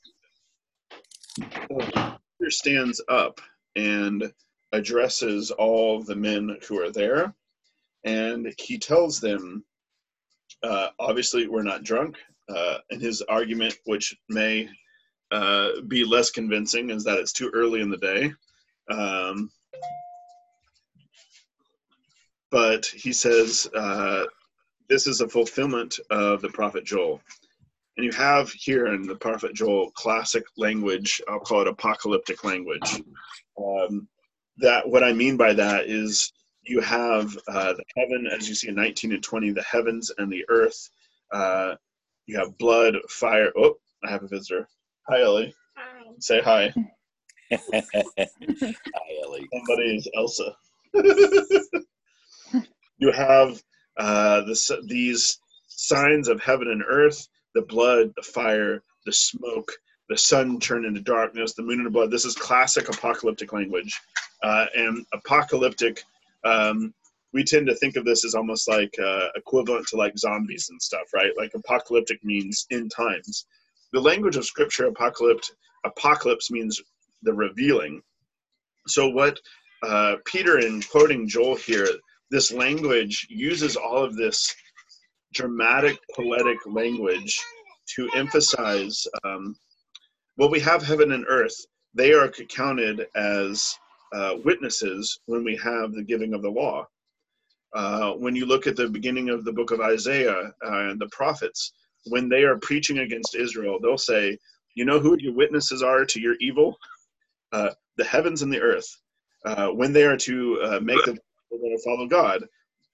So Peter stands up and addresses all the men who are there, and he tells them, uh, obviously, we're not drunk uh, and his argument, which may uh, be less convincing, is that it's too early in the day. Um, but he says uh, this is a fulfillment of the prophet Joel. And you have here in the prophet Joel classic language, I'll call it apocalyptic language. Um, that what I mean by that is you have uh, the heaven, as you see in 19 and 20, the heavens and the earth uh, you have blood, fire. Oh, I have a visitor. Hi, Ellie. Hi. Say hi. Hi, Ellie. Somebody is Elsa. you have uh, this, these signs of heaven and earth the blood, the fire, the smoke, the sun turned into darkness, the moon into blood. This is classic apocalyptic language. Uh, and apocalyptic um, we tend to think of this as almost like uh, equivalent to like zombies and stuff, right? Like apocalyptic means end times. The language of scripture, apocalypse, apocalypse means the revealing. So what uh, Peter, in quoting Joel here, this language uses all of this dramatic, poetic language to emphasize um, well, we have heaven and earth. They are counted as uh, witnesses when we have the giving of the law. Uh, when you look at the beginning of the book of Isaiah uh, and the prophets, when they are preaching against Israel, they'll say, You know who your witnesses are to your evil? Uh, the heavens and the earth. Uh, when they are to uh, make the to follow God,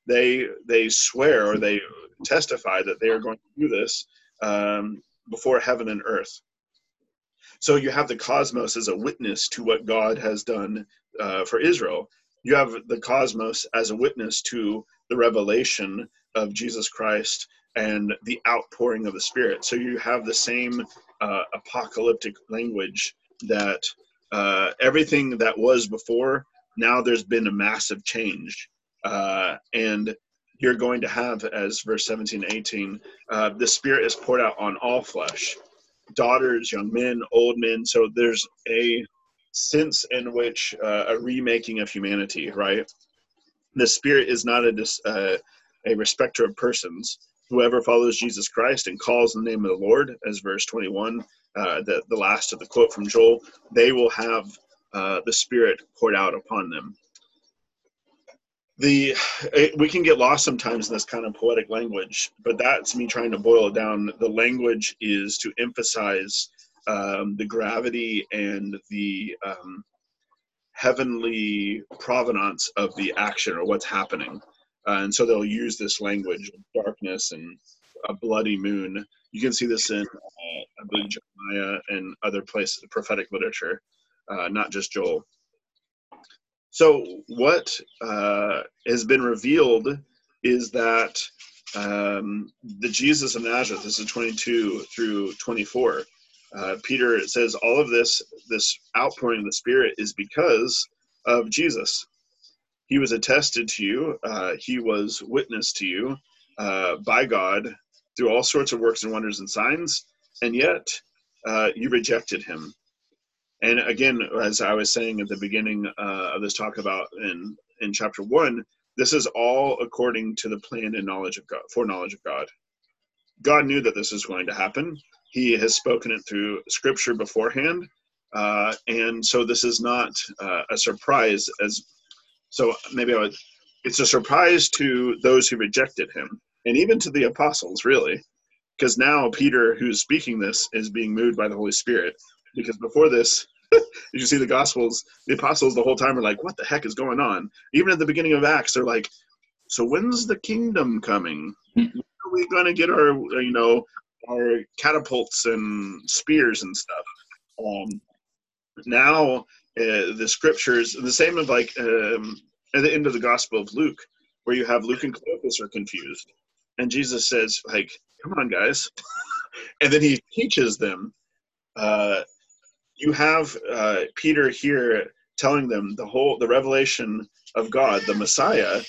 they they swear or they testify that they are going to do this um, before heaven and earth. So you have the cosmos as a witness to what God has done for Israel you have the cosmos as a witness to the revelation of Jesus Christ and the outpouring of the Spirit. So you have the same uh, apocalyptic language that uh, everything that was before, now there's been a massive change. Uh, and you're going to have, as verse 17, 18, uh, the Spirit is poured out on all flesh daughters, young men, old men. So there's a sense in which uh, a remaking of humanity, right? The Spirit is not a uh, a respecter of persons. Whoever follows Jesus Christ and calls the name of the Lord, as verse 21, uh, the, the last of the quote from Joel, they will have uh, the Spirit poured out upon them. The it, we can get lost sometimes in this kind of poetic language, but that's me trying to boil it down. The language is to emphasize um, the gravity and the um, heavenly provenance of the action or what's happening. Uh, and so they'll use this language of darkness and a bloody moon. You can see this in, uh, Jeremiah and other places, prophetic literature, uh, not just Joel. So, what uh, has been revealed is that um, the Jesus of Nazareth, this is 22 through 24, uh, Peter says all of this, this outpouring of the Spirit, is because of Jesus. He was attested to you. Uh, he was witnessed to you uh, by God through all sorts of works and wonders and signs, and yet uh, you rejected him. And again, as I was saying at the beginning uh, of this talk about in in chapter one, this is all according to the plan and knowledge of God, foreknowledge of God. God knew that this was going to happen he has spoken it through scripture beforehand uh, and so this is not uh, a surprise as so maybe i would it's a surprise to those who rejected him and even to the apostles really because now Peter, who's speaking this, is being moved by the Holy Spirit. Because before this, you see the Gospels, the apostles the whole time are like, "What the heck is going on?" Even at the beginning of Acts, they're like, "So when's the kingdom coming? When are we going to get our, you know, our catapults and spears and stuff?" Um, now uh, the scriptures, the same of like um, at the end of the Gospel of Luke, where you have Luke and Cleopas are confused, and Jesus says, "Like, come on, guys," and then he teaches them. Uh, you have uh, Peter here telling them the whole the revelation of God, the Messiah.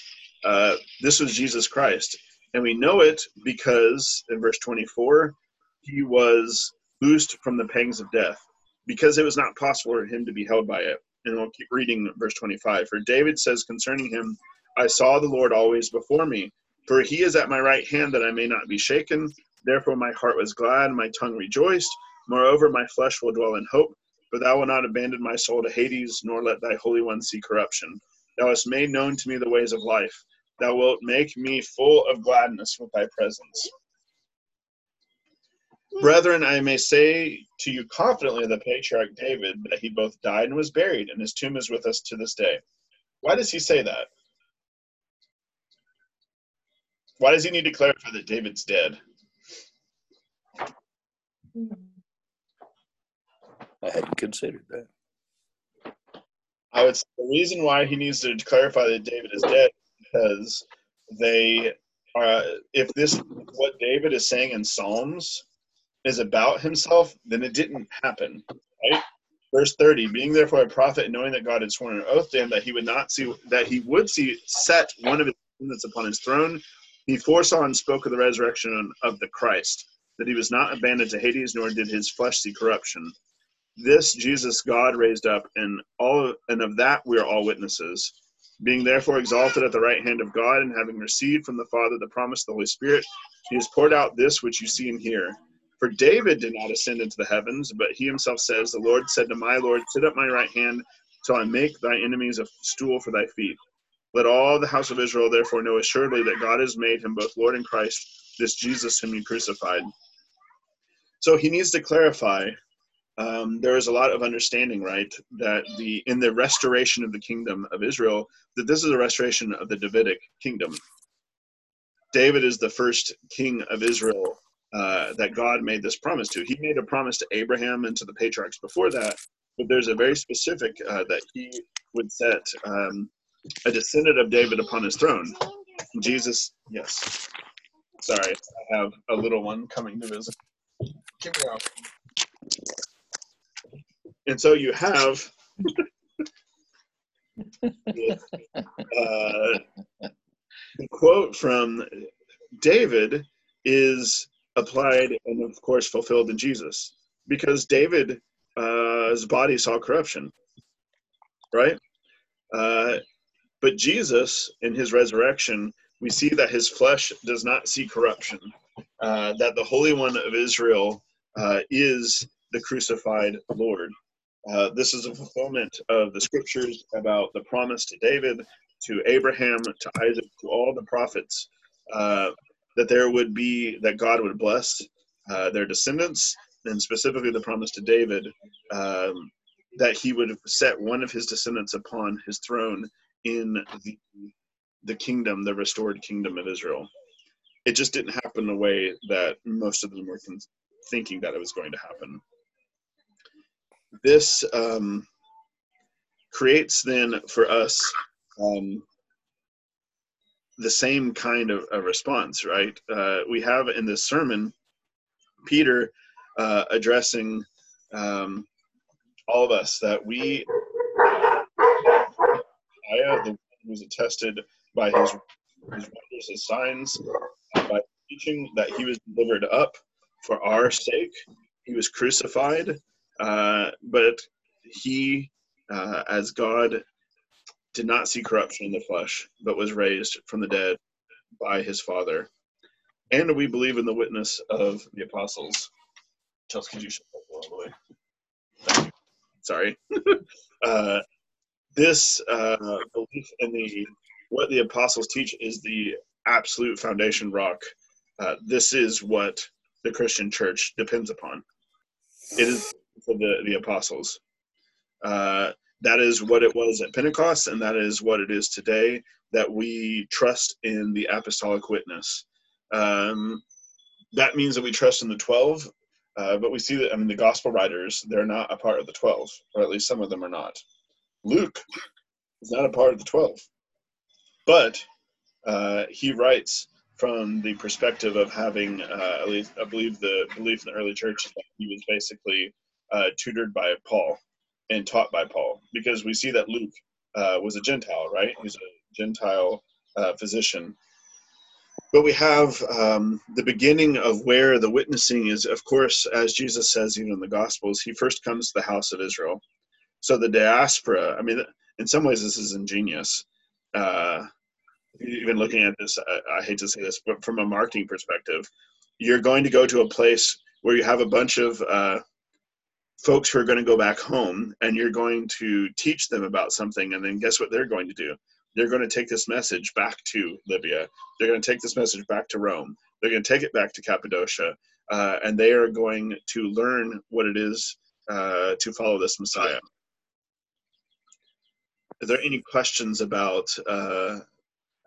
Uh, this was Jesus Christ, and we know it because in verse 24 he was loosed from the pangs of death because it was not possible for him to be held by it. And we'll keep reading verse 25. For David says concerning him, I saw the Lord always before me, for he is at my right hand that I may not be shaken. Therefore my heart was glad, and my tongue rejoiced. Moreover, my flesh will dwell in hope, for thou wilt not abandon my soul to Hades, nor let thy Holy One see corruption. Thou hast made known to me the ways of life. Thou wilt make me full of gladness with thy presence. Brethren, I may say to you confidently of the patriarch David that he both died and was buried, and his tomb is with us to this day. Why does he say that? Why does he need to clarify that David's dead? I hadn't considered that. I would say the reason why he needs to clarify that David is dead because they are if this what David is saying in Psalms is about himself, then it didn't happen. Right? Verse 30, being therefore a prophet, knowing that God had sworn an oath to him that he would not see that he would see set one of his descendants upon his throne, he foresaw and spoke of the resurrection of the Christ, that he was not abandoned to Hades, nor did his flesh see corruption. This Jesus God raised up, and all and of that we are all witnesses. Being therefore exalted at the right hand of God, and having received from the Father the promise of the Holy Spirit, he has poured out this which you see and hear. For David did not ascend into the heavens, but he himself says, The Lord said to my Lord, Sit at my right hand till I make thy enemies a stool for thy feet. Let all the house of Israel therefore know assuredly that God has made him both Lord and Christ, this Jesus whom you crucified. So he needs to clarify. Um, there is a lot of understanding, right, that the in the restoration of the kingdom of Israel, that this is a restoration of the Davidic kingdom. David is the first king of Israel uh, that God made this promise to. He made a promise to Abraham and to the patriarchs before that, but there's a very specific uh, that he would set um, a descendant of David upon his throne. Jesus, yes. Sorry, I have a little one coming to visit. Give me out. And so you have uh, the quote from David is applied and of course fulfilled in Jesus. Because David's uh, body saw corruption right? Uh, but Jesus in his resurrection we see that his flesh does not see corruption uh, that the Holy One of Israel uh, is the crucified Lord uh, this is a fulfillment of the scriptures about the promise to David to Abraham to Isaac to all the prophets uh, that there would be that God would bless uh, their descendants, and specifically the promise to David um, that he would set one of his descendants upon his throne in the the kingdom, the restored kingdom of Israel. It just didn't happen the way that most of them were thinking that it was going to happen. This um, creates then for us um, the same kind of a response, right? Uh, we have in this sermon Peter uh, addressing um, all of us that we, the one who was attested by his, his wonders, his signs, by teaching that he was delivered up for our sake. He was crucified, uh, but he, uh, as God, did not see corruption in the flesh, but was raised from the dead by his Father. And we believe in the witness of the apostles. Chelsea, could you shut that door all the way? Sorry. uh, this uh, belief in the what the apostles teach is the absolute foundation rock. Uh, this is what the Christian church depends upon. It is for the, the apostles. Uh, that is what it was at Pentecost, and that is what it is today. That we trust in the apostolic witness. Um, that means that we trust in the 12, uh, but we see that, I mean, the gospel writers, they're not a part of the 12, or at least some of them are not. Luke is not a part of the 12, but uh, he writes from the perspective of having, uh, at least I believe the belief in the early church that he was basically uh, tutored by Paul and taught by Paul, because we see that Luke uh, was a Gentile, right? He's a Gentile uh, physician. But we have um, the beginning of where the witnessing is, of course, as Jesus says even in the Gospels, he first comes to the house of Israel. So the diaspora, I mean, in some ways, this is ingenious. Uh, even looking at this, I, I hate to say this, but from a marketing perspective, you're going to go to a place where you have a bunch of uh, folks who are going to go back home and you're going to teach them about something and then guess what they're going to do? They're going to take this message back to libya. They're going to take this message back to rome. They're going to take it back to cappadocia uh, and they are going to learn what it is uh, to follow this messiah. Are there any questions about uh,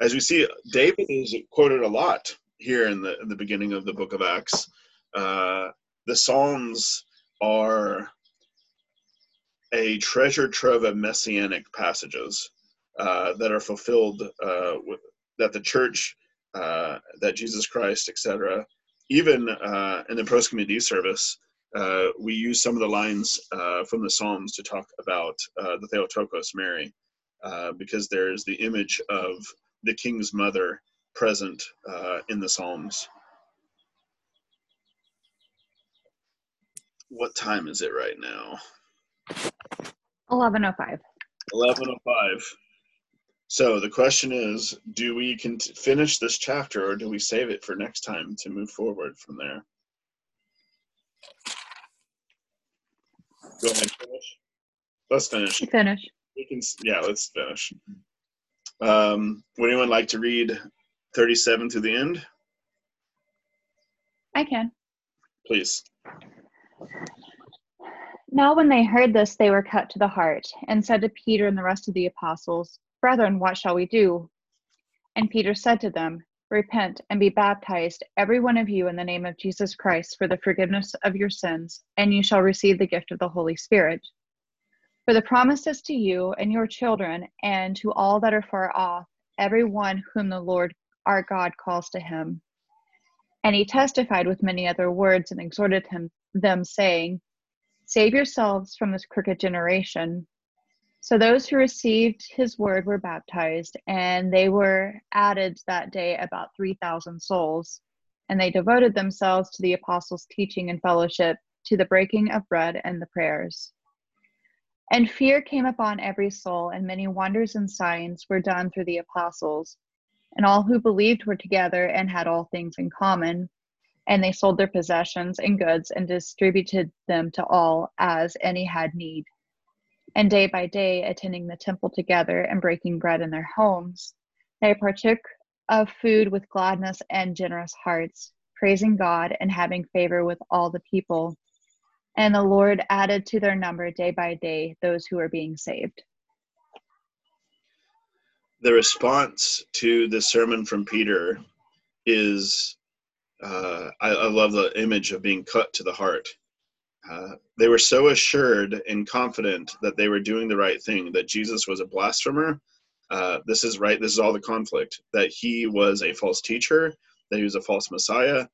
as we see david is quoted a lot here in the in the beginning of the book of acts. Uh, the psalms are a treasure trove of messianic passages uh, that are fulfilled uh, with, that the church, uh, that Jesus Christ, etc. Even uh, in the proskomedie service, uh, we use some of the lines uh, from the Psalms to talk about the Theotokos, Mary, because there's the image of the king's mother present in the Psalms. What time is it right now? 1105. 1105. So the question is, do we can finish this chapter or do we save it for next time to move forward from there? Go ahead, finish. Let's finish. Finish. We can, yeah, let's finish. Um, would anyone like to read 37 to the end? I can. Please. Now, when they heard this, they were cut to the heart, and said to Peter and the rest of the apostles, Brethren, what shall we do? And Peter said to them, Repent and be baptized, every one of you, in the name of Jesus Christ, for the forgiveness of your sins, and you shall receive the gift of the Holy Spirit. For the promise is to you and your children, and to all that are far off, every one whom the Lord our God calls to him. And he testified with many other words and exhorted him, them, saying, Save yourselves from this crooked generation. So those who received his word were baptized, and they were added that day about 3,000 souls. And they devoted themselves to the apostles' teaching and fellowship, to the breaking of bread and the prayers. And fear came upon every soul, and many wonders and signs were done through the apostles. And all who believed were together and had all things in common. And they sold their possessions and goods and distributed them to all as any had need. And day by day, attending the temple together and breaking bread in their homes, they partook of food with gladness and generous hearts, praising God and having favor with all the people. And the Lord added to their number day by day those who were being saved the response to the sermon from Peter is uh, I, I, love the image of being cut to the heart. Uh, they were so assured and confident that they were doing the right thing, that Jesus was a blasphemer. Uh, this is right, this is all the conflict, that he was a false teacher, that he was a false Messiah,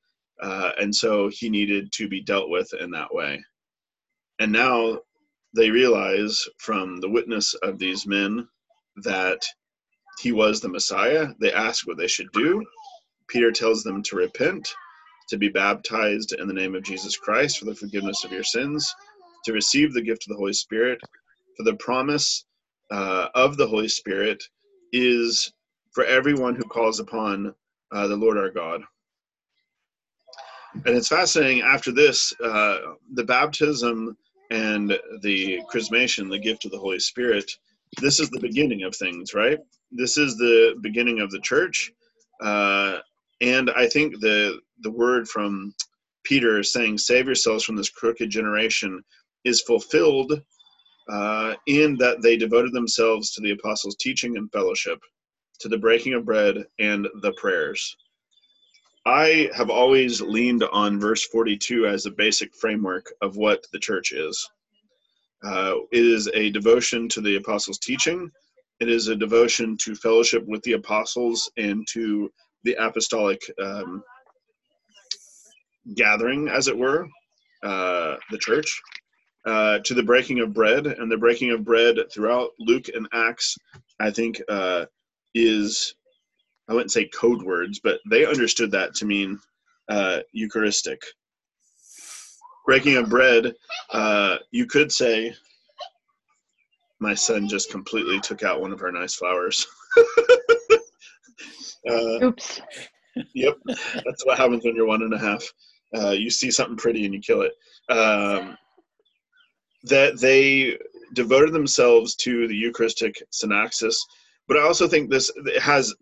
uh, and so he needed to be dealt with in that way. And now they realize from the witness of these men that he was the Messiah. They ask what they should do. Peter tells them to repent, to be baptized in the name of Jesus Christ for the forgiveness of your sins, to receive the gift of the Holy Spirit. For the promise uh, of the Holy Spirit is for everyone who calls upon uh, the Lord our God. And it's fascinating. After this, uh, the baptism and the chrismation, the gift of the Holy Spirit, this is the beginning of things, right? This is the beginning of the church, uh, and I think the the word from Peter saying, Save yourselves from this crooked generation, is fulfilled uh, in that they devoted themselves to the apostles' teaching and fellowship, to the breaking of bread and the prayers. I have always leaned on verse 42 as a basic framework of what the church is. Uh, it is a devotion to the apostles' teaching. It is a devotion to fellowship with the apostles and to the apostolic um, gathering, as it were, uh, the church, uh, to the breaking of bread. And the breaking of bread throughout Luke and Acts, I think, uh, is, I wouldn't say code words, but they understood that to mean uh, Eucharistic. Breaking of bread, uh, you could say, my son just completely took out one of our nice flowers. Uh, Oops. Yep, that's what happens when you're one and a half. Uh, you see something pretty and you kill it. Um, that they devoted themselves to the Eucharistic synaxis, but I also think this has,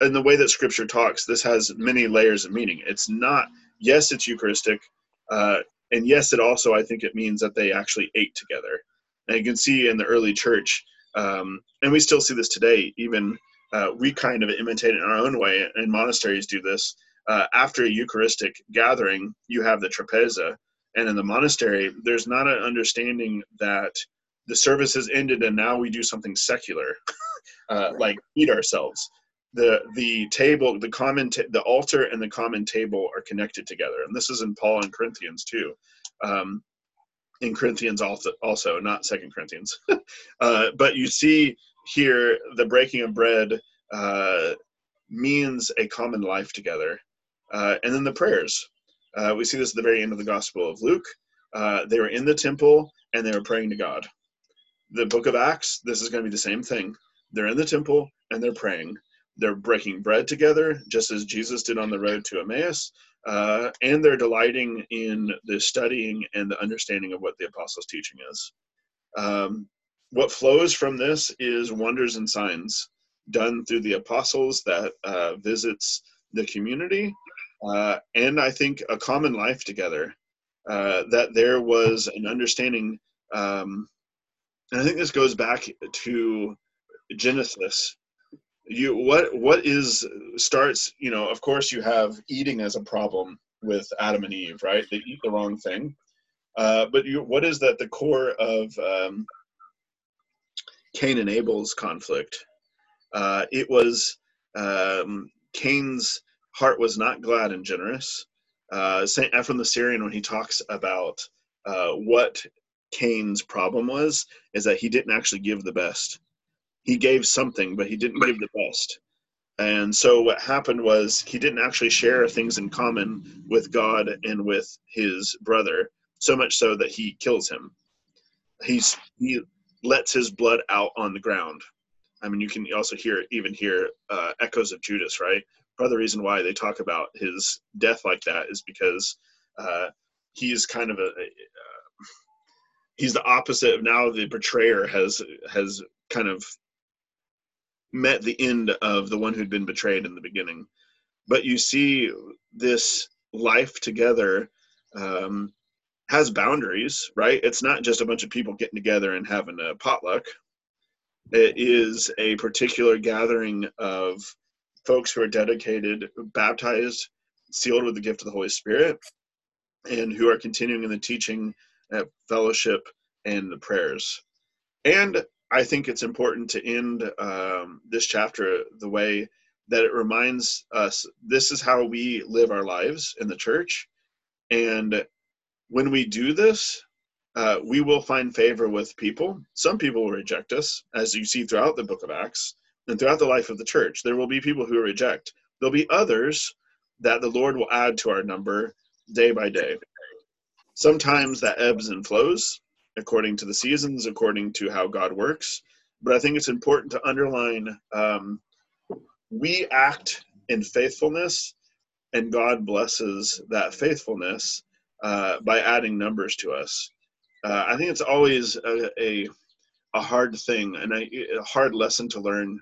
in the way that Scripture talks, this has many layers of meaning. It's not, yes, it's Eucharistic, uh, and yes, it also I think it means that they actually ate together. And you can see in the early church, um, and we still see this today, even uh, we kind of imitate it in our own way, and monasteries do this uh, after a Eucharistic gathering, you have the trapeza. And in the monastery, there's not an understanding that the service has ended and now we do something secular, uh, like eat ourselves. The the table, the common, ta- the altar and the common table are connected together, and this is in Paul and Corinthians too. Um, in Corinthians also, also not Second Corinthians, uh, but you see here the breaking of bread uh, means a common life together uh, and then the prayers. Uh, we see this at the very end of the Gospel of Luke. Uh, they were in the temple and they were praying to God. The book of Acts, this is going to be the same thing. They're in the temple and they're praying. They're breaking bread together, just as Jesus did on the road to Emmaus. Uh, and they're delighting in the studying and the understanding of what the apostles' teaching is. Um, what flows from this is wonders and signs done through the apostles that uh, visits the community uh, and I think a common life together. Uh, that there was an understanding, um, and I think this goes back to Genesis. You what what is starts? You know, of course, you have eating as a problem with Adam and Eve, right? They eat the wrong thing. Uh, but you, what is that the core of um, Cain and Abel's conflict? Uh, it was um, Cain's heart was not glad and generous. Uh, Saint Ephrem the Syrian, when he talks about uh, what Cain's problem was, is that he didn't actually give the best. He gave something, but he didn't give the best. And so what happened was he didn't actually share things in common with God and with his brother, so much so that he kills him. He's he lets his blood out on the ground. I mean, you can also hear even hear uh, echoes of Judas, right? part of the reason why they talk about his death like that is because uh, he's kind of a, a he's the opposite of now the betrayer has has kind of met the end of the one who'd been betrayed in the beginning but you see this life together um, has boundaries right it's not just a bunch of people getting together and having a potluck it is a particular gathering of folks who are dedicated, baptized, sealed with the gift of the Holy Spirit, and who are continuing in the teaching, fellowship, and the prayers. And I think it's important to end um, this chapter the way that it reminds us this is how we live our lives in the church. And when we do this, uh, we will find favor with people. Some people will reject us, as you see throughout the book of Acts. And throughout the life of the church, there will be people who reject. There'll be others that the Lord will add to our number day by day. Sometimes that ebbs and flows according to the seasons, according to how God works. But I think it's important to underline um, we act in faithfulness, and God blesses that faithfulness uh, by adding numbers to us. Uh, I think it's always a, a, a hard thing and a, a hard lesson to learn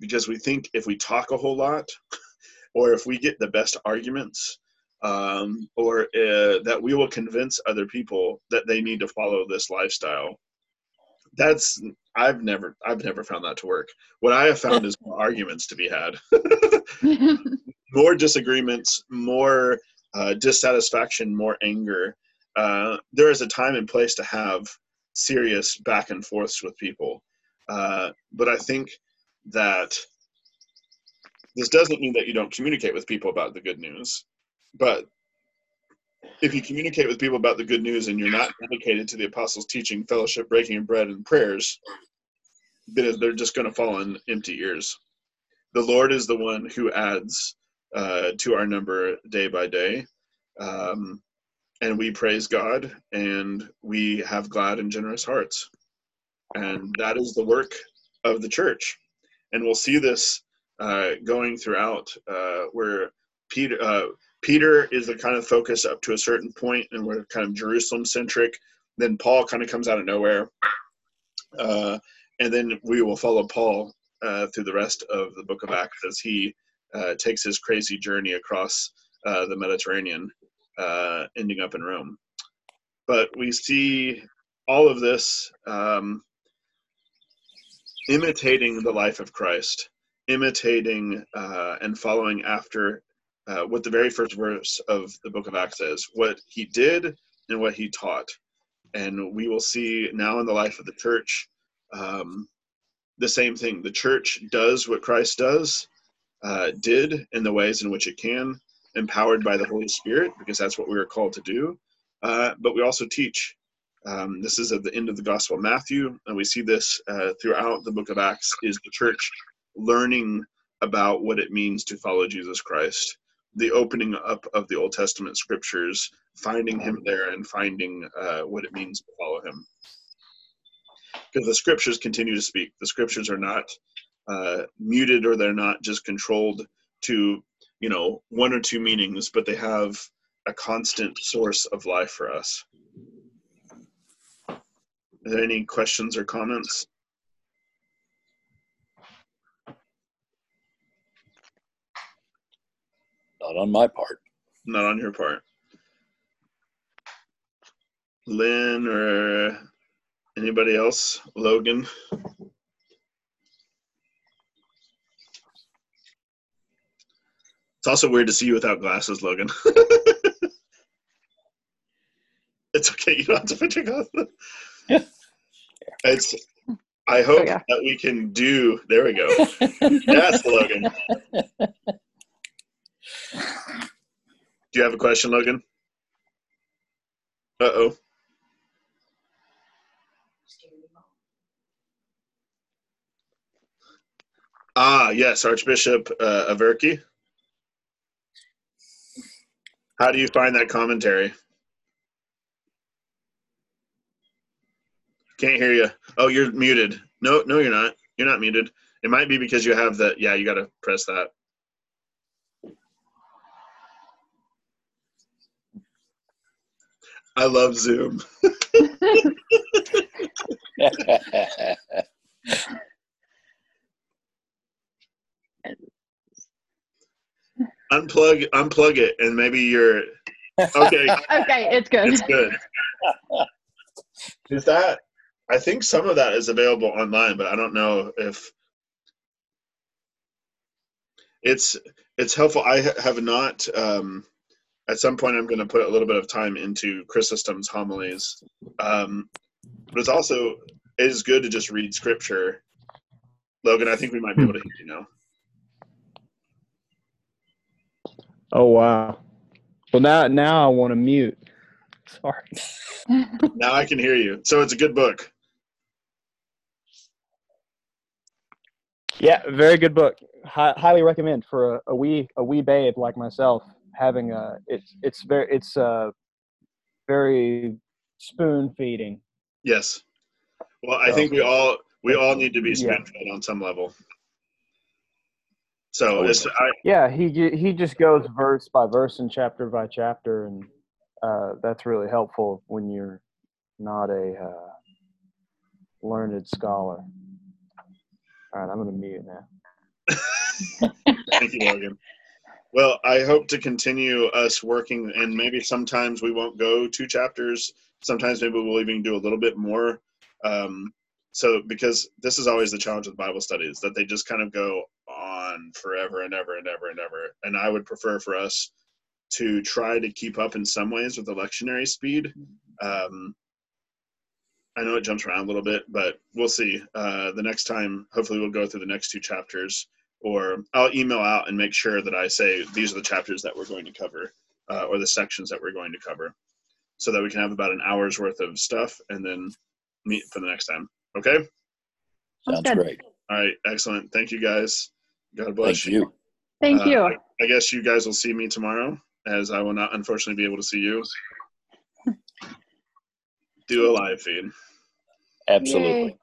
because we think if we talk a whole lot or if we get the best arguments um, or uh, that we will convince other people that they need to follow this lifestyle. That's I've never I've never found that to work. What I have found is more arguments to be had, more disagreements, more uh, dissatisfaction, more anger. Uh, there is a time and place to have serious back and forths with people, uh, but I think that this doesn't mean that you don't communicate with people about the good news. But if you communicate with people about the good news and you're not dedicated to the apostles' teaching, fellowship, breaking of bread, and prayers, then they're just going to fall on empty ears. The Lord is the one who adds uh, to our number day by day. Um, and we praise God and we have glad and generous hearts. And that is the work of the church. And we'll see this uh, going throughout uh, where Peter, uh, Peter is the kind of focus up to a certain point, and we're kind of Jerusalem centric. Then Paul kind of comes out of nowhere, uh, and then we will follow Paul uh, through the rest of the Book of Acts as he uh, takes his crazy journey across uh, the Mediterranean, uh, ending up in Rome. But we see all of this um, imitating the life of Christ, imitating uh, and following after uh, what the very first verse of the book of Acts says, what he did and what he taught. And we will see now in the life of the church um, the same thing. The church does what Christ does, uh, did in the ways in which it can, empowered by the Holy Spirit, because that's what we are called to do. Uh, but we also teach. Um, this is at the end of the Gospel of Matthew, and we see this uh, throughout the book of Acts, is the church learning about what it means to follow Jesus Christ the opening up of the Old Testament scriptures, finding him there and finding uh, what it means to follow him. Because the scriptures continue to speak. The scriptures are not uh, muted or they're not just controlled to, you know, one or two meanings, but they have a constant source of life for us. Are there any questions or comments? Not on my part. Not on your part. Lynn or anybody else? Logan? It's also weird to see you without glasses, Logan. it's okay. You don't have to put your glasses. Yeah. It's. I hope Oh, yeah. that we can do. There we go. Yes, Logan. Do you have a question, Logan? Uh oh. Ah, yes, Archbishop uh, Averki. How do you find that commentary? Can't hear you. Oh, you're muted. No, no, you're not. You're not muted. It might be because you have the. Yeah, you got to press that. I love Zoom. Unplug, unplug it, and maybe you're okay. okay, it's good. It's good. Is that? I think some of that is available online, but I don't know if it's it's helpful. I have not. Um, at some point, I'm going to put a little bit of time into Chrysostom's homilies, um, but it's also it is good to just read scripture. Logan, I think we might be able to hear you now. Oh wow. Well now now I want to mute. Sorry. Now I can hear you. So it's a good book. Yeah, very good book. Hi, highly recommend for a, a wee a wee babe like myself. Having a it's it's very it's uh very spoon feeding. Yes. Well, I think we all we all need to be Yeah. spoon fed on some level. So it's, I, Yeah, he he just goes verse by verse and chapter by chapter, and uh, that's really helpful when you're not a uh, learned scholar. All right, I'm gonna mute now. thank you, Logan. Well, I hope to continue us working, and maybe sometimes we won't go two chapters. Sometimes maybe we'll even do a little bit more. Um, so, because this is always the challenge with Bible studies, that they just kind of go on forever and ever and ever and ever. And I would prefer for us to try to keep up in some ways with the lectionary speed. Um, I know it jumps around a little bit, but we'll see. Uh, the next time, hopefully, we'll go through the next two chapters, or I'll email out and make sure that I say these are the chapters that we're going to cover, uh, or the sections that we're going to cover, so that we can have about an hour's worth of stuff and then meet for the next time. Okay? Sounds good. great. All right, excellent. Thank you guys. God bless Thank you. Thank Uh, you. I, I guess you guys will see me tomorrow, as I will not unfortunately be able to see you. Do a live feed. Absolutely. Yay.